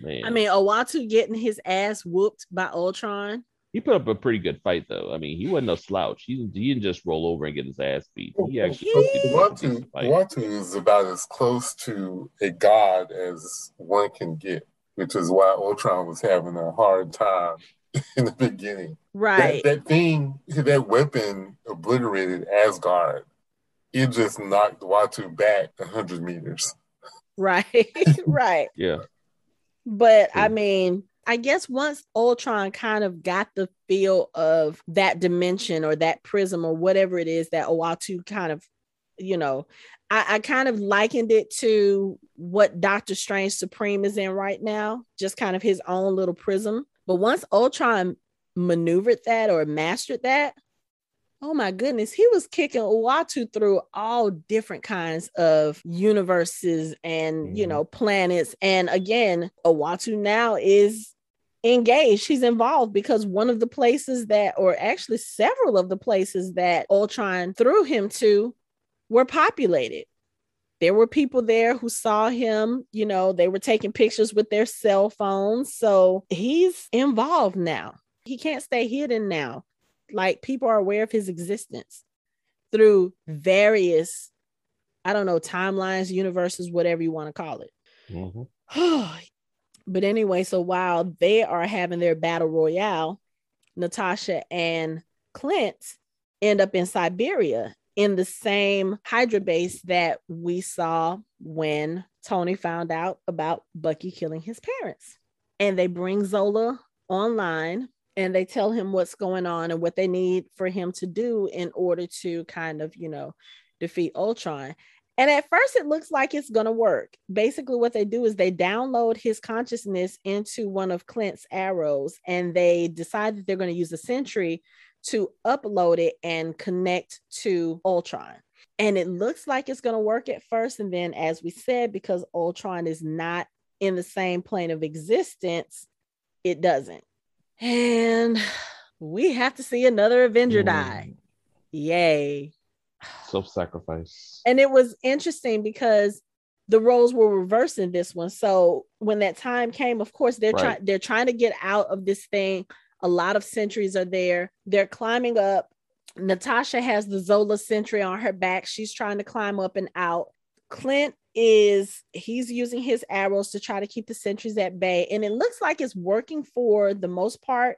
man. I mean, Uatu getting his ass whooped by Ultron. He put up a pretty good fight, though. I mean, he wasn't a slouch. He, he didn't just roll over and get his ass beat. He actually. Uatu, Uatu is about as close to a god as one can get, which is why Ultron was having a hard time <laughs> in the beginning. Right. That, that thing, that weapon obliterated Asgard. It just knocked Uatu back 100 meters. Right. <laughs> right. Yeah. But I mean, I guess once Ultron kind of got the feel of that dimension or that prism or whatever it is that Uatu kind of, you know, I, I, kind of likened it to what Doctor Strange Supreme is in right now, just kind of his own little prism. But once Ultron maneuvered that or mastered that, oh my goodness, he was kicking Uatu through all different kinds of universes and, mm-hmm. you know, planets. And again, Uatu now is engaged. He's involved because one of the places that, or actually several of the places that Ultron threw him to were populated there were people there who saw him, you know, they were taking pictures with their cell phones. So he's involved now. He can't stay hidden now. Like people are aware of his existence through various, I don't know, timelines, universes, whatever you want to call it. Mm-hmm. <sighs> but anyway, so while they are having their battle royale, Natasha and Clint end up in Siberia in the same Hydra base that we saw when Tony found out about Bucky killing his parents. And they bring Zola online and they tell him what's going on and what they need for him to do in order to kind of, you know, defeat Ultron. And at first, it looks like it's going to work. Basically, what they do is they download his consciousness into one of Clint's arrows and they decide that they're going to use a sentry to upload it and connect to Ultron. And it looks like it's going to work at first. And then, as we said, because Ultron is not in the same plane of existence, it doesn't. And we have to see another Avenger mm. die. Yay. Self sacrifice. And it was interesting because the roles were reversed in this one. So when that time came, of course, they're right. trying they're trying to get out of this thing a lot of sentries are there. They're climbing up. Natasha has the Zola sentry on her back. She's trying to climb up and out. Clint is he's using his arrows to try to keep the sentries at bay and it looks like it's working for the most part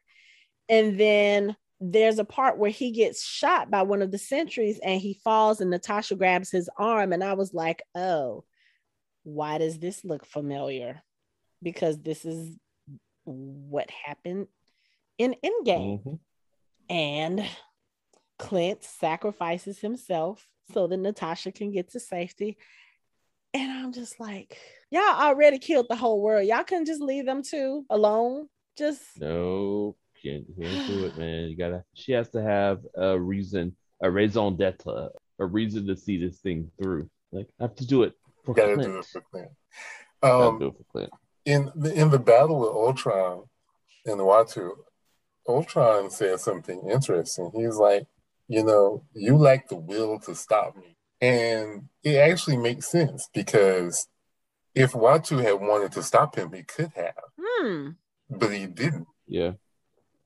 and then there's a part where he gets shot by one of the sentries and he falls and Natasha grabs his arm and I was like, "Oh, why does this look familiar?" Because this is what happened in Endgame. Mm-hmm. And Clint sacrifices himself so that Natasha can get to safety. And I'm just like, y'all already killed the whole world. Y'all can just leave them two alone. Just no, can't, can't do it, <sighs> man. You gotta. She has to have a reason, a raison d'être, a reason to see this thing through. Like, I have to do it for gotta Clint. do it for Clint. Um, do it for Clint. In the, in the battle with Ultron and Uatu, Ultron said something interesting. He's like, you know, you lack the will to stop me. And it actually makes sense because if Uatu had wanted to stop him, he could have. Hmm. But he didn't. Yeah.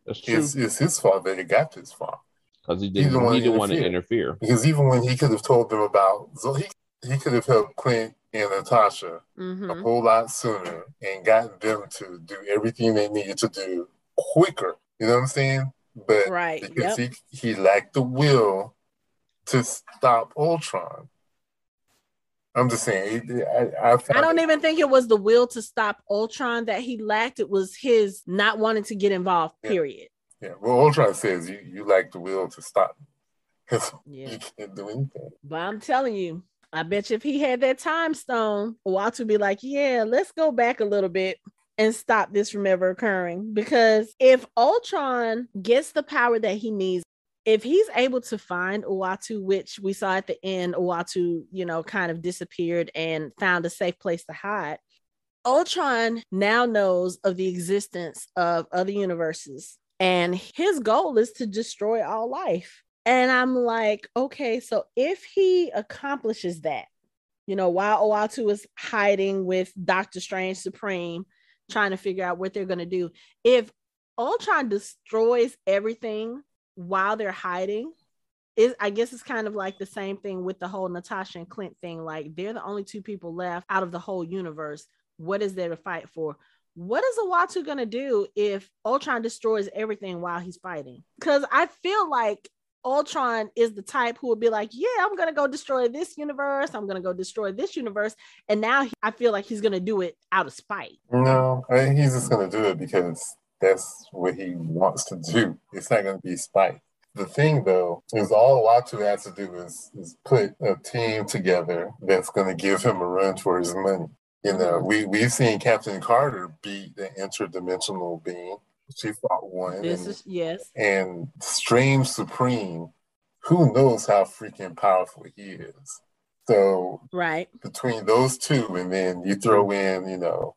That's true. It's, it's his fault that it got this far. Because he didn't, he didn't want to interfere. Because even when he could have told them about, so he, he could have helped Clint and Natasha mm-hmm. a whole lot sooner and gotten them to do everything they needed to do quicker you know what I'm saying? But right, because yep. he, he lacked the will to stop Ultron. I'm just saying. I, I, I don't it, even think it was the will to stop Ultron that he lacked. It was his not wanting to get involved. Period. Yeah. yeah. Well, Ultron says you you lack the will to stop. <laughs> yeah. You can't do anything. But I'm telling you, I bet you if he had that time stone, Uatu would be like, "Yeah, let's go back a little bit." And stop this from ever occurring. Because if Ultron gets the power that he needs, if he's able to find Uatu, which we saw at the end, Uatu, you know, kind of disappeared and found a safe place to hide. Ultron now knows of the existence of other universes, and his goal is to destroy all life. And I'm like, okay, so if he accomplishes that, you know, while Uatu is hiding with Doctor Strange Supreme, trying to figure out what they're going to do. If Ultron destroys everything while they're hiding, is I guess it's kind of like the same thing with the whole Natasha and Clint thing. Like they're the only two people left out of the whole universe. What is there to fight for? What is Uatu gonna do if Ultron destroys everything while he's fighting? Because I feel like Ultron is the type who would be like, yeah, I'm gonna go destroy this universe. I'm gonna go destroy this universe, and now he, I feel like he's gonna do it out of spite. No, I think he's just gonna do it because that's what he wants to do. It's not gonna be spite. The thing though is all Uatu has to do is, is put a team together that's gonna give him a run for his money. You know, we we've seen Captain Carter beat the interdimensional being she fought one. This and, is yes. And Strange Supreme, who knows how freaking powerful he is. So right between those two, and then you throw in, you know,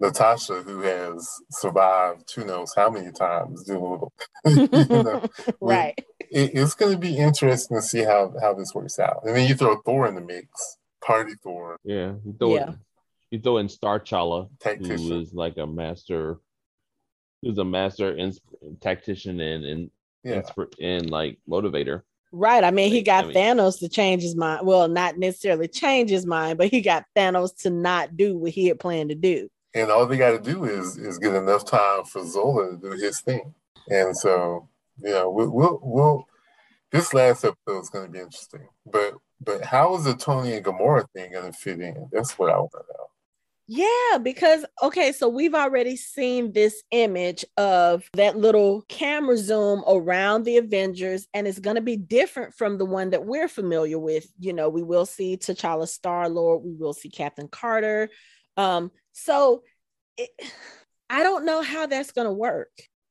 Natasha, who has survived who knows how many times doing, you know, <laughs> <laughs> right. It, it's going to be interesting to see how how this works out. And then you throw Thor in the mix, Party Thor. Yeah, you throw yeah. In, you throw in Starchala, who is like a master who's a master in, tactician and and yeah. and like motivator. Right. I mean, he got I mean, Thanos to change his mind. Well, not necessarily change his mind, but he got Thanos to not do what he had planned to do. And all they got to do is is get enough time for Zola to do his thing. And so, you know, we'll we'll, we'll this last episode is going to be interesting. But but how is the Tony and Gamora thing going to fit in? That's what I want to know. Yeah, because okay, so we've already seen this image of that little camera zoom around the Avengers, and it's going to be different from the one that we're familiar with. You know, we will see T'Challa Star Lord, we will see Captain Carter. Um, so it, I don't know how that's going to work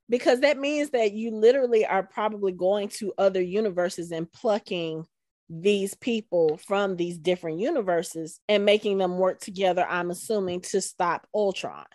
because that means that you literally are probably going to other universes and plucking these people from these different universes and making them work together, I'm assuming, to stop Ultron.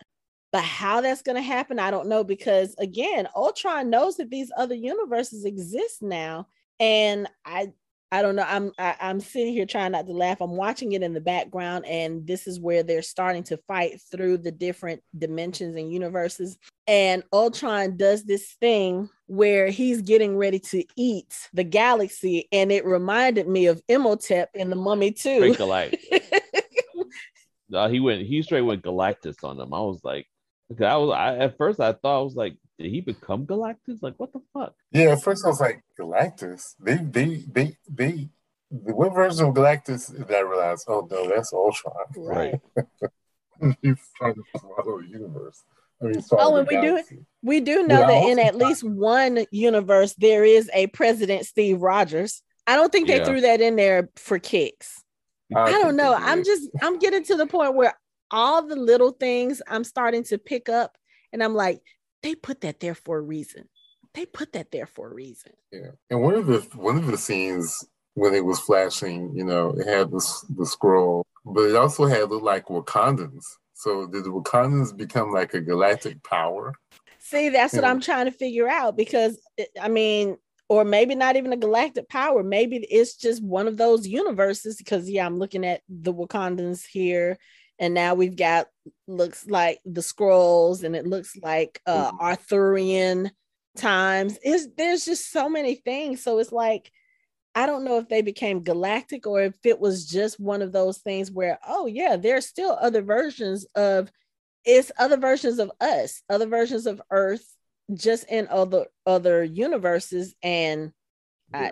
But how that's going to happen, I don't know because again, Ultron knows that these other universes exist now. And I I don't know. I'm I, am i am sitting here trying not to laugh. I'm watching it in the background, and this is where they're starting to fight through the different dimensions and universes. And Ultron does this thing where he's getting ready to eat the galaxy, and it reminded me of Imhotep in the Mummy too. <laughs> no, he went. He straight went Galactus on them. I was like, I was. I, at first, I thought I was like, did he become Galactus? Like, what the fuck? Yeah, at first I was like, Galactus? They, they, they, they, what version of Galactus did I realize? Oh no, that's Ultron. Right. <laughs> he's trying to follow the universe. I oh, and we galaxy. do we do know yeah, that in at least one universe there is a President Steve Rogers. I don't think they yeah. threw that in there for kicks. I, I don't know. I'm just I'm getting to the point where all the little things I'm starting to pick up, and I'm like, they put that there for a reason. They put that there for a reason. Yeah, and one of the one of the scenes when it was flashing, you know, it had this the scroll, but it also had looked like Wakandans. So did the Wakandans become like a galactic power? See, that's what I'm trying to figure out because I mean, or maybe not even a galactic power. Maybe it's just one of those universes. Because yeah, I'm looking at the Wakandans here and now we've got looks like the scrolls and it looks like uh mm-hmm. arthurian times is there's just so many things so it's like i don't know if they became galactic or if it was just one of those things where oh yeah there's still other versions of it's other versions of us other versions of earth just in other other universes and I,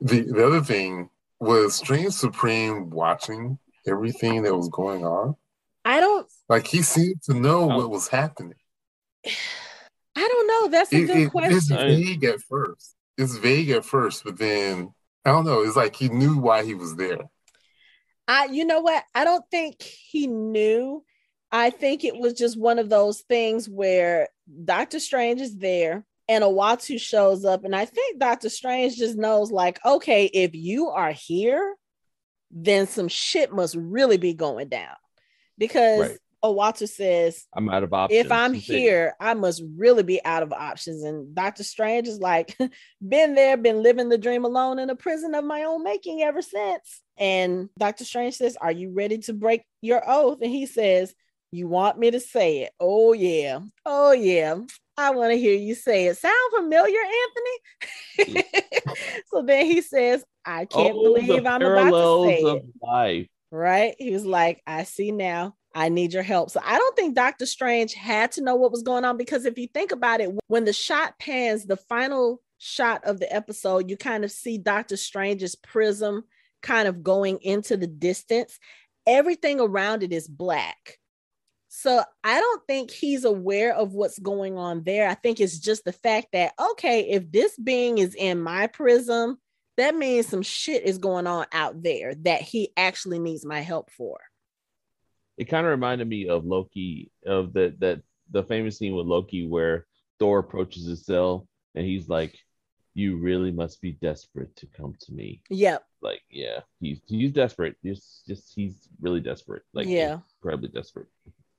the the other thing was Strange Supreme watching everything that was going on? I don't like he seemed to know oh. what was happening. <sighs> I don't know. That's a it, good it, question. It's vague at first. It's vague at first, but then I don't know. It's like he knew why he was there. I, you know what? I don't think he knew. I think it was just one of those things where Doctor Strange is there and Uatu shows up, and I think Doctor Strange just knows, like, okay, if you are here, then some shit must really be going down because right. Oh, Uatu says, I'm out of options. If I'm here, I must really be out of options. And Doctor Strange is like, <laughs> been there, been living the dream alone in a prison of my own making ever since. And Doctor Strange says, Are you ready to break your oath? And he says, You want me to say it? Oh, yeah. Oh, yeah. I want to hear you say it. Sound familiar, Anthony? <laughs> so then he says, I can't oh, believe I'm about to say it. Life. Right? He was like, I see now. I need your help. So I don't think Doctor Strange had to know what was going on because if you think about it, when the shot pans, the final shot of the episode, you kind of see Doctor Strange's prism kind of going into the distance. Everything around it is black. So I don't think he's aware of what's going on there. I think it's just the fact that, okay, if this being is in my prism, that means some shit is going on out there that he actually needs my help for. It kind of reminded me of Loki, of the that the famous scene with Loki where Thor approaches his cell and he's like, You really must be desperate to come to me. Yep. Like, yeah, he's he's desperate. Just just he's really desperate. Like yeah, incredibly desperate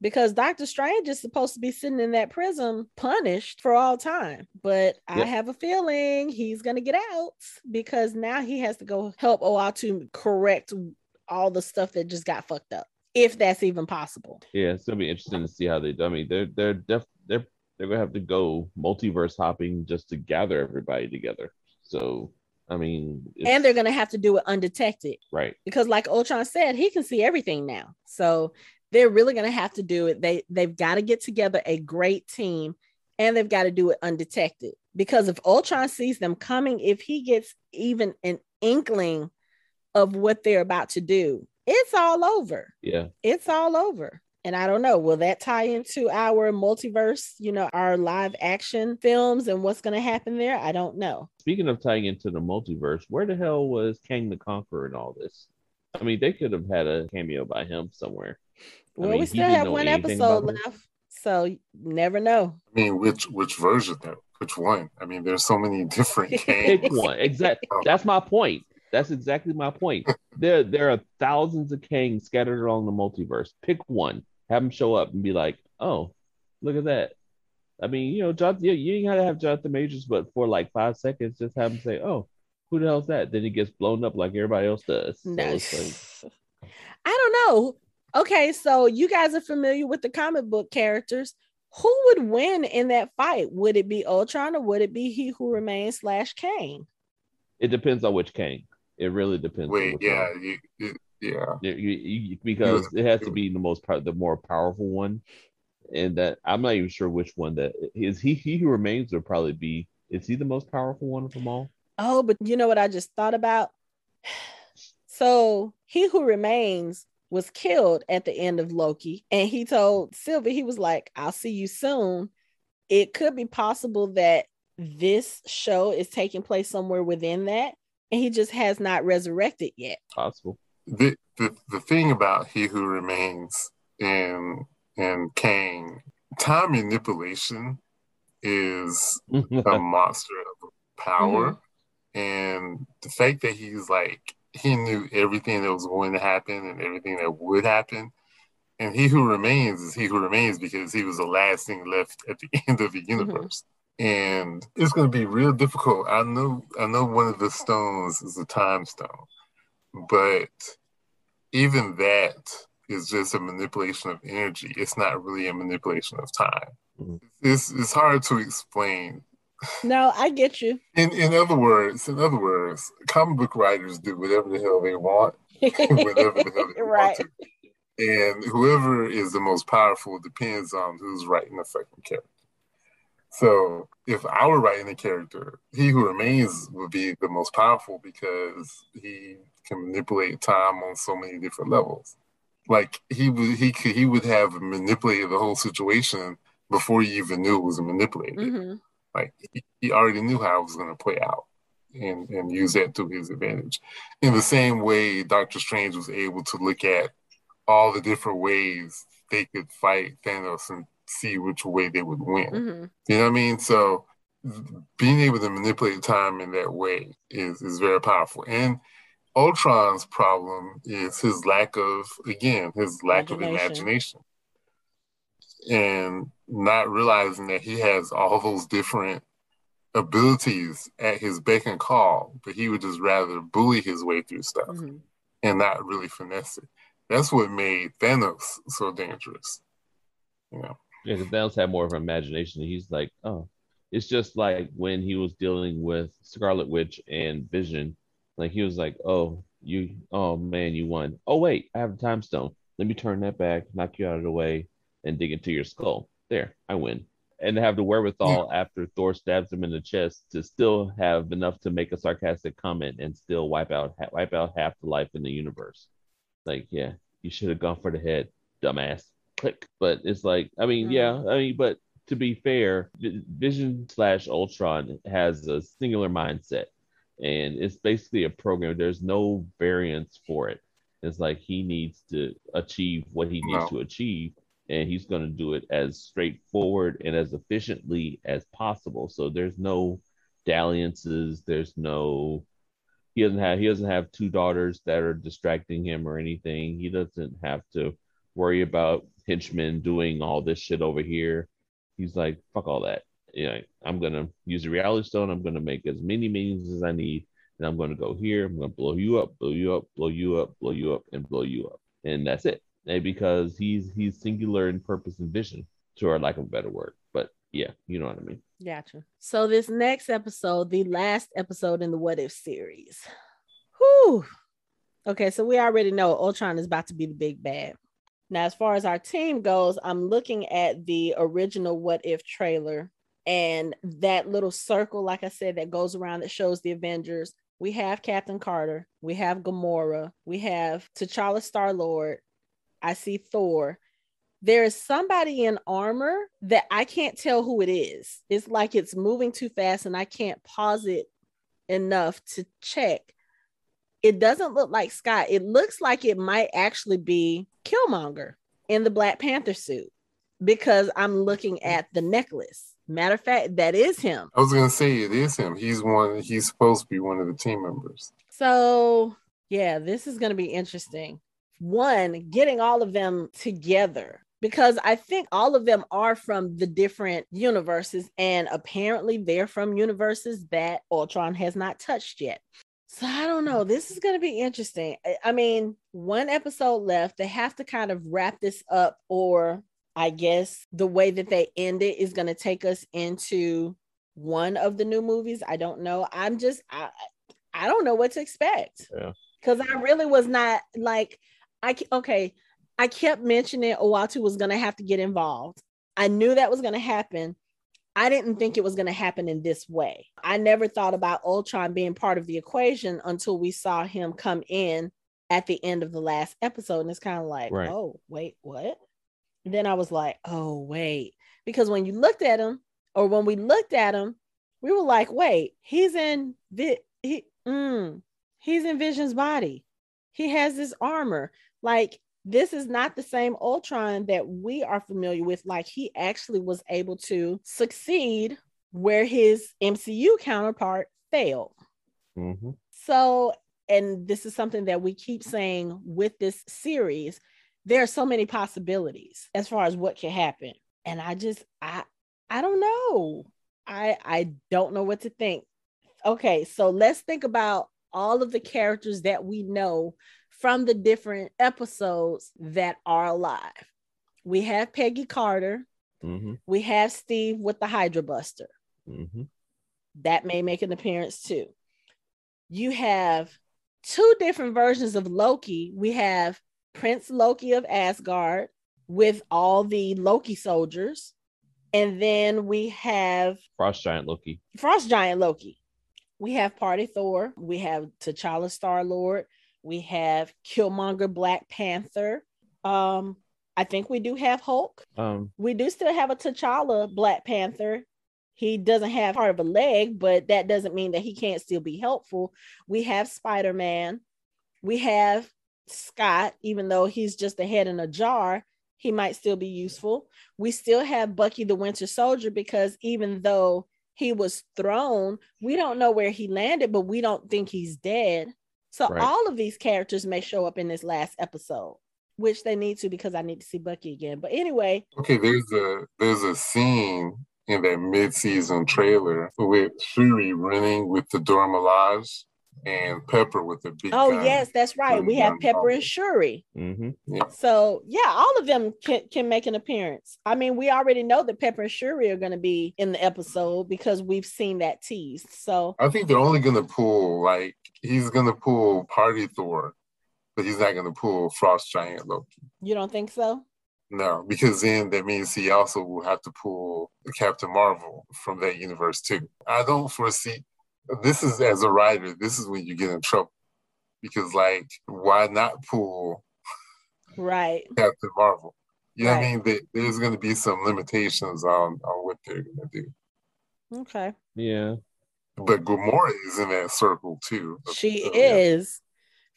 because Doctor Strange is supposed to be sitting in that prison punished for all time. But yep. I have a feeling he's going to get out because now he has to go help Uatu correct all the stuff that just got fucked up, if that's even possible. Yeah, it's to be interesting to see how they do. I mean, they're they're def- they're they're to have to go multiverse hopping just to gather everybody together. So I mean, and they're to have to do it undetected. Right. Because, like Ultron said, he can see everything now. So they're really to have to do it. They they've got to get together a great team and they've got to do it undetected because if Ultron sees them coming, if he gets even an inkling of what they're about to do, it's all over. Yeah. It's all over. And I don't know, will that tie into our multiverse, you know, our live action films and what's going to happen there? I don't know. Speaking of tying into the multiverse, where the hell was Kang the Conqueror in all this? I mean, they could have had a cameo by him somewhere. Well, mean, we still have one episode about it. left. So you never know. I mean, which which version though? Which one? I mean, there's so many <laughs> different <laughs> Pick games. one. Exactly. Oh. That's my point. That's exactly my point. There, there are thousands of Kangs scattered around the multiverse. Pick one. Have them show up and be like, "Oh, look at that." I mean, you know, John, you, you ain't gotta have Jonathan Majors, but for like five seconds, just have him say, "Oh, who the hell's that?" Then he gets blown up like everybody else does. So No. it's like, I don't know. Okay, so you guys are familiar with the comic book characters. Who would win in that fight? Would it be Ultron or would it be He Who Remains slash Kang? it depends on which Kang. It really depends. Wait, which yeah, you, you, yeah. You- you- you- because it has to be the most pow- the more powerful one, and that I'm not even sure which one that is. He he who remains would probably be. Is he the most powerful one of them all? Oh, but you know what I just thought about? <sighs> So He Who Remains was killed at the end of Loki, and he told Sylvie, he was like, I'll see you soon. It could be possible that this show is taking place somewhere within that, and he just has not resurrected yet. Possible. The, the the thing about He Who Remains and and Kang, time manipulation is a <laughs> monster of power. Mm-hmm. And the fact that he's like, he knew everything that was going to happen and everything that would happen. And he who remains is he who remains because he was the last thing left at the <laughs> end of the mm-hmm. universe. And it's going to be real difficult. I know, I know one of the stones is a time stone, but even that is just a manipulation of energy. It's not really a manipulation of time. Mhm. It's, it's hard to explain No, I get you. in in other words, in other words, comic book writers do whatever the hell they want, <laughs> whenever the hell they right. want to. And whoever is the most powerful depends on who's writing the fucking character. So if I were writing a character, he who remains would be the most powerful because he can manipulate time on so many different levels. Like he would he could he would have manipulated the whole situation before you even knew it was manipulated Mhm. like he, he already knew how it was going to play out and and use that to his advantage in the same way dr strange was able to look at all the different ways they could fight thanos and see which way they would win Mhm. you know what i mean so being able to manipulate time in that way is is very powerful and ultron's problem is his lack of again his lack of Imagination. imagination and not realizing that he has all those different abilities at his beck and call, but he would just rather bully his way through stuff Mhm. and not really finesse it. That's what made Thanos so dangerous. You know, Yeah, because Thanos had more of an imagination. He's like, oh, it's just like when he was dealing with Scarlet Witch and Vision. Like he was like, oh, you, oh man, you won. Oh wait, I have a time stone. Let me turn that back, knock you out of the way, and dig into your skull. There, I win. And to have the wherewithal after Thor stabs him in the chest to still have enough to make a sarcastic comment and still wipe out wipe out half the life in the universe. Like, yeah, you should have gone for the head, dumbass. Click. But it's like, I mean, yeah, mm-hmm. I mean, but to be fair, Vision slash Ultron has a singular mindset, and it's basically a program. There's no variance for it. It's like he needs to achieve what he needs No. to achieve, and he's going to do it as straightforward and as efficiently as possible. So there's no dalliances. There's no he doesn't have he doesn't have two daughters that are distracting him or anything. He doesn't have to worry about henchmen doing all this shit over here. He's like, fuck all that. Yeah, I'm gonna use the reality stone. I'm gonna make as many meetings as I need, and I'm gonna go here. I'm gonna blow you up, blow you up, blow you up, blow you up, and blow you up, and that's it. And because he's he's singular in purpose and vision, to our lack of a better word. But yeah, you know what I mean. Gotcha. So this next episode, the last episode in the What If series. Whew. Okay, so we already know Ultron is about to be the big bad. Now, as far as our team goes, I'm looking at the original What If trailer And that little circle, like I said, that goes around that shows the Avengers. We have Captain Carter, we have Gamora, we have T'Challa Star Lord. I see Thor. There is somebody in armor that I can't tell who it is. It's like it's moving too fast and I can't pause it enough to check. It doesn't look like Scott. It looks like it might actually be Killmonger in the Black Panther suit because I'm looking at the necklace. Matter of fact, that is him. I was gonna say it is him. He's one. He's supposed to be one of the team members. So yeah, this is gonna be interesting. One, getting all of them together because I think all of them are from the different universes, and apparently they're from universes that Ultron has not touched yet. So I don't know. This is going to be interesting. I mean, one episode left. They have to kind of wrap this up, or I guess the way that they end it is going to take us into one of the new movies. I don't know. I'm just I I don't know what to expect. Yeah. Cuz I really was not like I okay, I kept mentioning Uatu was going to have to get involved. I knew that was going to happen. I didn't think it was going to happen in this way. I never thought about Ultron being part of the equation until we saw him come in at the end of the last episode. And it's kind of like, Right. oh, wait, what? Then I was like, oh, wait. Because when you looked at him, or when we looked at him, we were like, wait, he's in Vi- he mm, he's in Vision's body. He has this armor. Like this is not the same Ultron that we are familiar with. Like he actually was able to succeed where his MCU counterpart failed. hmm So, and this is something that we keep saying with this series, there are so many possibilities as far as what can happen. And I just I I don't know. I I don't know what to think. Okay, so let's think about all of the characters that we know from the different episodes that are alive. We have Peggy Carter, hmm we have Steve with the Hydra Buster hmm that may make an appearance too. You have two different versions of Loki. We have Prince Loki of Asgard with all the Loki soldiers, and then we have Frost Giant Loki. Frost Giant Loki. We have Party Thor. We have T'Challa Star Lord. We have Killmonger Black Panther. Um, I think we do have Hulk Um, we do still have a T'Challa Black Panther. He doesn't have part of a leg, but that doesn't mean that he can't still be helpful. We have Spider Man. We have Scott, even though he's just a head in a jar, he might still be useful. We still have Bucky the Winter Soldier because even though he was thrown, we don't know where he landed, but we don't think he's dead. So Right. all of these characters may show up in this last episode, which they need to because I need to see Bucky again. But anyway, Okay, there's a there's a scene in that mid-season trailer with Shuri running with the Dora Milaje and Pepper with the big Oh gun. yes, that's right. We have Pepper and bubble. Shuri. hmm So yeah, all of them can, can make an appearance. I mean, we already know that Pepper and Shuri are going to be in the episode because we've seen that teased. So I think they're only gonna pull like he's gonna pull Party Thor, but he's not gonna pull Frost Giant Loki. you don't think so? No, because then that means he also will have to pull Captain Marvel from that universe too. I don't foresee this is as a writer, this is when you get in trouble. Because like why not pull Right. Captain Marvel? You know what I mean? There- There's gonna be some limitations on on what they're gonna do. Okay. Yeah. But Gamora is in that circle too. She So, yeah. is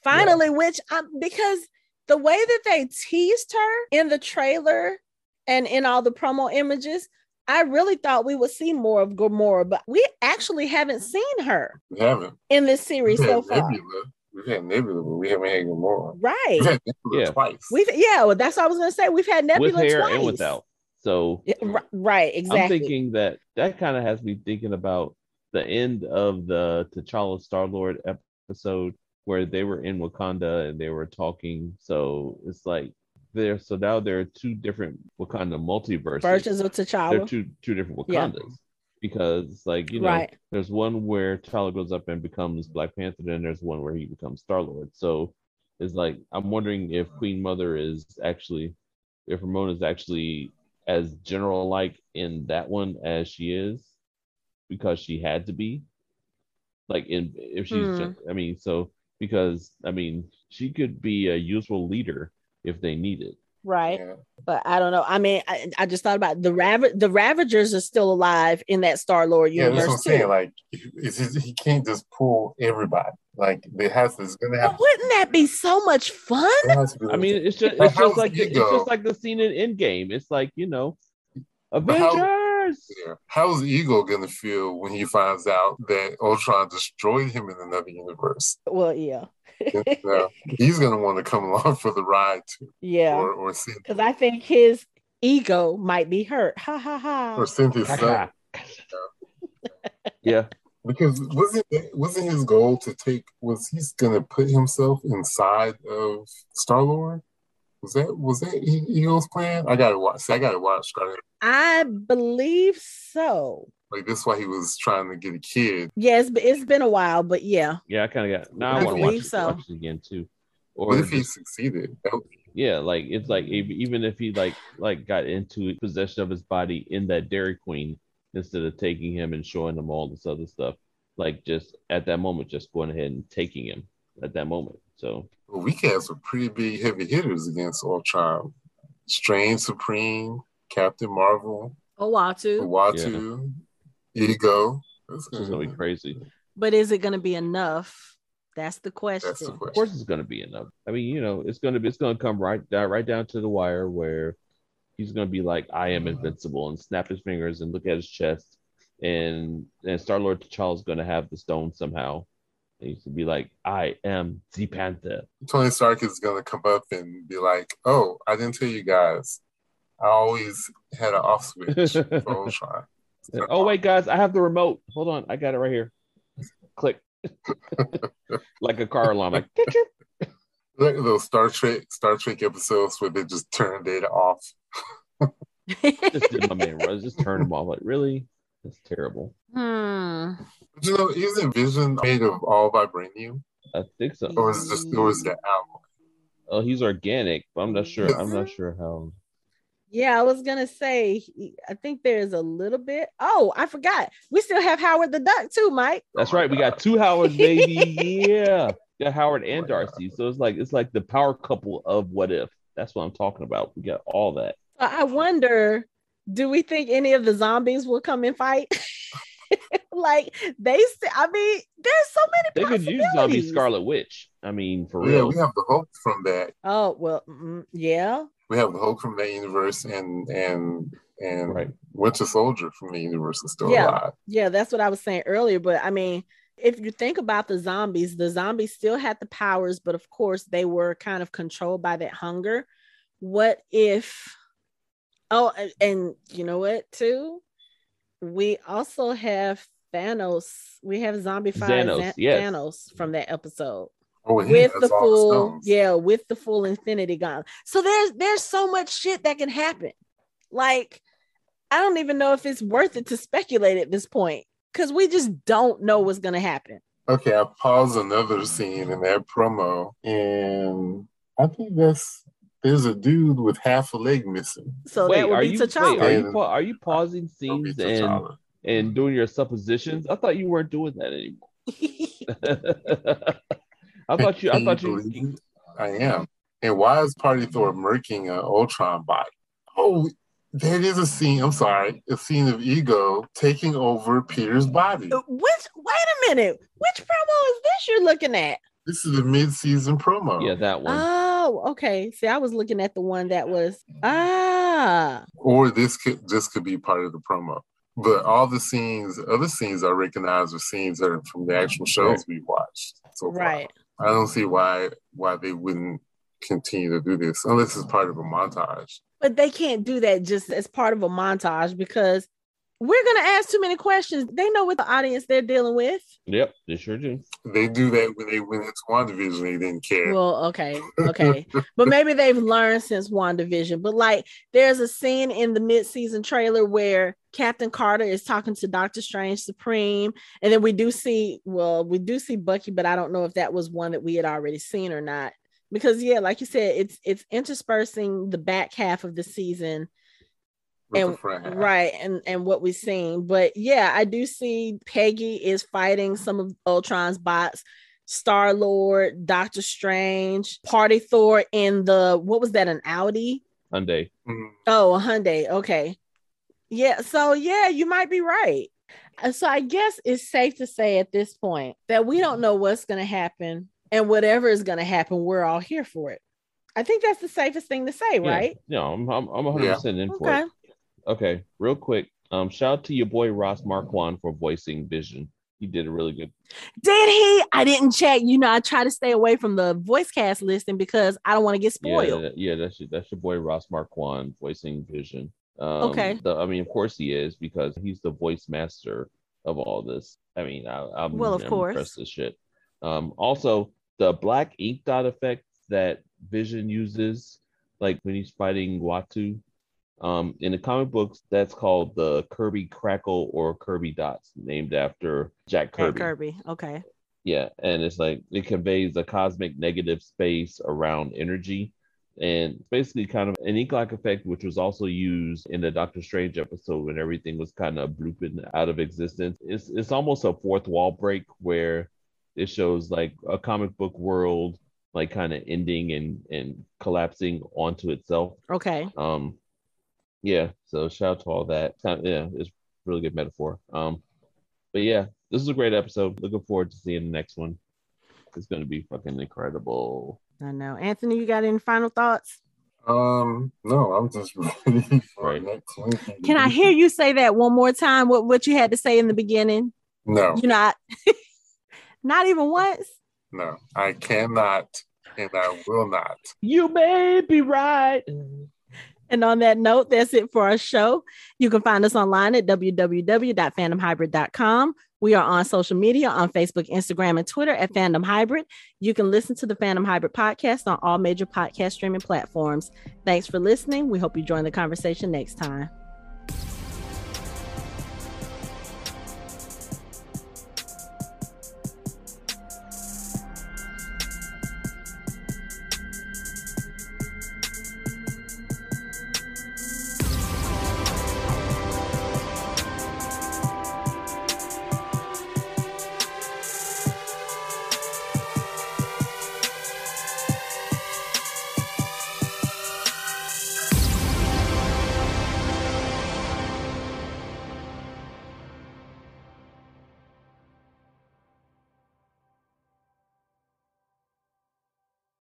finally, which um because the way that they teased her in the trailer and in all the promo images, I really thought we would see more of Gamora, but we actually haven't seen her We haven't. in this series so far. Nebula. We've had Nebula, but we haven't had Gamora. Right. We've had Nebula Yeah. twice. We've yeah, well, that's what I was gonna say. We've had Nebula with hair twice. and without. So Yeah, right, exactly. I'm thinking that that kind of has me thinking about the end of the T'Challa Star Lord episode where they were in Wakanda and they were talking. So it's like there. So now there are two different Wakanda multiverses. versions of T'Challa. They're T'Challa. two two different Yeah. Wakandas because like you know Right. there's one where T'Challa goes up and becomes Black Panther, and there's one where he becomes Star Lord. So it's like I'm wondering if Queen Mother is actually, if Ramonda is actually as general like in that one as she is because she had to be. Like in if she's Hmm. just, I mean, so because I mean she could be a useful leader if they need it. right. Yeah. But I don't know. I mean, I, I just thought about the Rav- the Ravagers are still alive in that Star Lord Yeah, that's what I'm universe saying. too. Like, it's just, he can't just pull everybody. Like, there has to, it's gonna have, But wouldn't that be so much fun? there has to be. I mean, it's just it's just like the, it's just like the scene in Endgame. It's like you know, But how- Avengers. Yeah. How's Ego gonna feel when he finds out that Ultron destroyed him in another universe? Well, yeah, Yeah. <laughs> Uh, he's gonna want to come along for the ride too, yeah. or or, Cyn- Because I think his ego might be hurt. Ha ha ha. or Cynthia's son. yeah, Because wasn't wasn't his goal to take? Was he's gonna put himself inside of Star Lord? Was that was that E- Ego's plan? I gotta watch. See, I gotta watch. I believe so. Like this, why he was trying to get a kid. Yes, but it's been a while. But yeah, yeah. I kind of got now. I, I want to watch, it- so. watch it again too. Or What if he just- succeeded? Yeah, like it's like even if he like like got into possession of his body in that Dairy Queen instead of taking him and showing him all this other stuff, like just at that moment, just going ahead and taking him at that moment. So Well, we had some pretty big heavy hitters against Ultron. Strange Supreme, Captain Marvel, Uatu. Uatu, Ego. That's it's just gonna be crazy. But is it going to be enough? That's the question. That's the Of course, it's gonna be enough. I mean, you know, it's gonna be it's gonna come right down right down to the wire where he's gonna be like, I am mm-hmm. invincible, and snap his fingers and look at his chest, and and Star Lord T'Challa's gonna have the stone somehow. And he's gonna be like, I am the Panther. Tony Stark is gonna come up and be like, "Oh, I didn't tell you guys. I always had an off switch <laughs> for Ultron." Oh wait, guys, I have the remote. Hold on, I got it right here. Click. <laughs> like a car alarm, like <laughs> Like those Star Trek Star Trek episodes where they just turn data off. <laughs> just did my man Rose, just turn them off. Like, really? That's terrible. hmm. But you know, isn't Vision made of all vibranium, I think so. or is it just or is that alloy? Oh, he's organic, but I'm not sure. I'm not sure how. Yeah, I was gonna say. I think there's a little bit. Oh, I forgot. We still have Howard the Duck too, Mike. That's right. We got two Howards, baby. yeah, got Howard and my God. Darcy. So it's like it's like the power couple of what if. That's what I'm talking about. We got all that. I wonder, do we think any of the zombies will come and fight? <laughs> like they say, I mean, there's so many people. They could use zombie possibilities. Scarlet Witch. I mean, for Yeah, real. we have the hope from that. Oh well, mm, yeah. We have the Hulk from that universe, and and and Right. Winter Soldier from the universe is still Yeah. alive. Yeah, that's what I was saying earlier. But I mean, if you think about the zombies, the zombies still had the powers, but of course they were kind of controlled by that hunger. What if? Oh, and, and you know what? Too, we also have Thanos. We have zombie Xanos, Zan- yes. Thanos from that episode Oh, with the full, stones. yeah, with the full Infinity Gauntlet. So there's there's so much shit that can happen. Like, I don't even know if it's worth it to speculate at this point because we just don't know what's gonna happen. Okay, I paused another scene in that promo, and I think that's there's a dude with half a leg missing. So wait, that would are be you wait, are you pa- are you pausing scenes and and doing your suppositions? I thought you weren't doing that anymore. <laughs> <laughs> I thought you. I thought believe you. I am. And why is Party Thor murking an Ultron body? Oh, there is a scene. I'm sorry, a scene of Ego taking over Peter's body. Uh, Which wait a minute, which promo is this you're looking at? This is a mid-season promo. Yeah, that one. Oh, okay. See, I was looking at the one that was ah or this could this could be part of the promo. But all the scenes, other scenes I recognize are scenes that are from the actual shows we watched. So far. right. I don't see why why they wouldn't continue to do this unless it's part of a montage. But they can't do that just as part of a montage because we're gonna ask too many questions. They know what the audience they're dealing with. Yep, they sure do. They do that when they went into WandaVision, they didn't care. Well, okay, okay. but <laughs> maybe they've learned since WandaVision. But like there's a scene in the mid-season trailer where Captain Carter is talking to Doctor Strange Supreme, and then we do see, well, we do see Bucky, but I don't know if that was one that we had already seen or not. Because yeah, like you said, it's it's interspersing the back half of the season with And- the front half. right and and what we've seen but yeah i do see peggy is fighting some of ultron's bots star lord doctor strange party thor in the what was that an audi Hyundai. Mm, oh a hyundai okay yeah so yeah you might be right so i guess it's safe to say at this point that we don't know what's going to happen and whatever is going to happen we're all here for it i think that's the safest thing to say Yeah. right No, I'm I'm, I'm 100 percent in for okay it. Okay, real quick. Um, shout out to your boy Ross Marquand for voicing Vision. He did a really good. Did he? I didn't check. You know, I try to stay away from the voice cast listing because I don't want to get spoiled. Yeah, yeah, that's your, that's your boy Ross Marquand voicing Vision. Um, Okay. the- I mean, of course he is because he's the voice master of all this. I mean, I, I'm Well, of I'm course. impressed as shit. Um, also the black ink dot effect that Vision uses, like when he's fighting Uatu. Um, in the comic books, that's called the Kirby Crackle or Kirby Dots, named after Jack Kirby. Jack Kirby. Okay. Yeah, and it's like it conveys a cosmic negative space around energy. And basically kind of an ink-like effect, which was also used in the Doctor Strange episode when everything was kind of blooping out of existence. It's it's almost a fourth wall break where it shows like a comic book world like kind of ending and and collapsing onto itself. Okay. Um, yeah. So shout out to all that. Kind of- yeah, it's really good metaphor. Um, but yeah, this is a great episode. Looking forward to seeing the next one. It's going to be fucking incredible. I know. Anthony, you got any final thoughts? Um, no, I'm just <laughs> ready for Right. next week. Can I hear you say that one more time? What what you had to say in the beginning? No, you're not <laughs> not even once? no, I cannot, and I will not. You may be right. And on that note, that's it for our show. You can find us online at www.fandomhybrid.com. We are on social media on Facebook, Instagram, and Twitter at Fandom Hybrid. You can listen to the Fandom Hybrid podcast on all major podcast streaming platforms. Thanks for listening. We hope you join the conversation next time.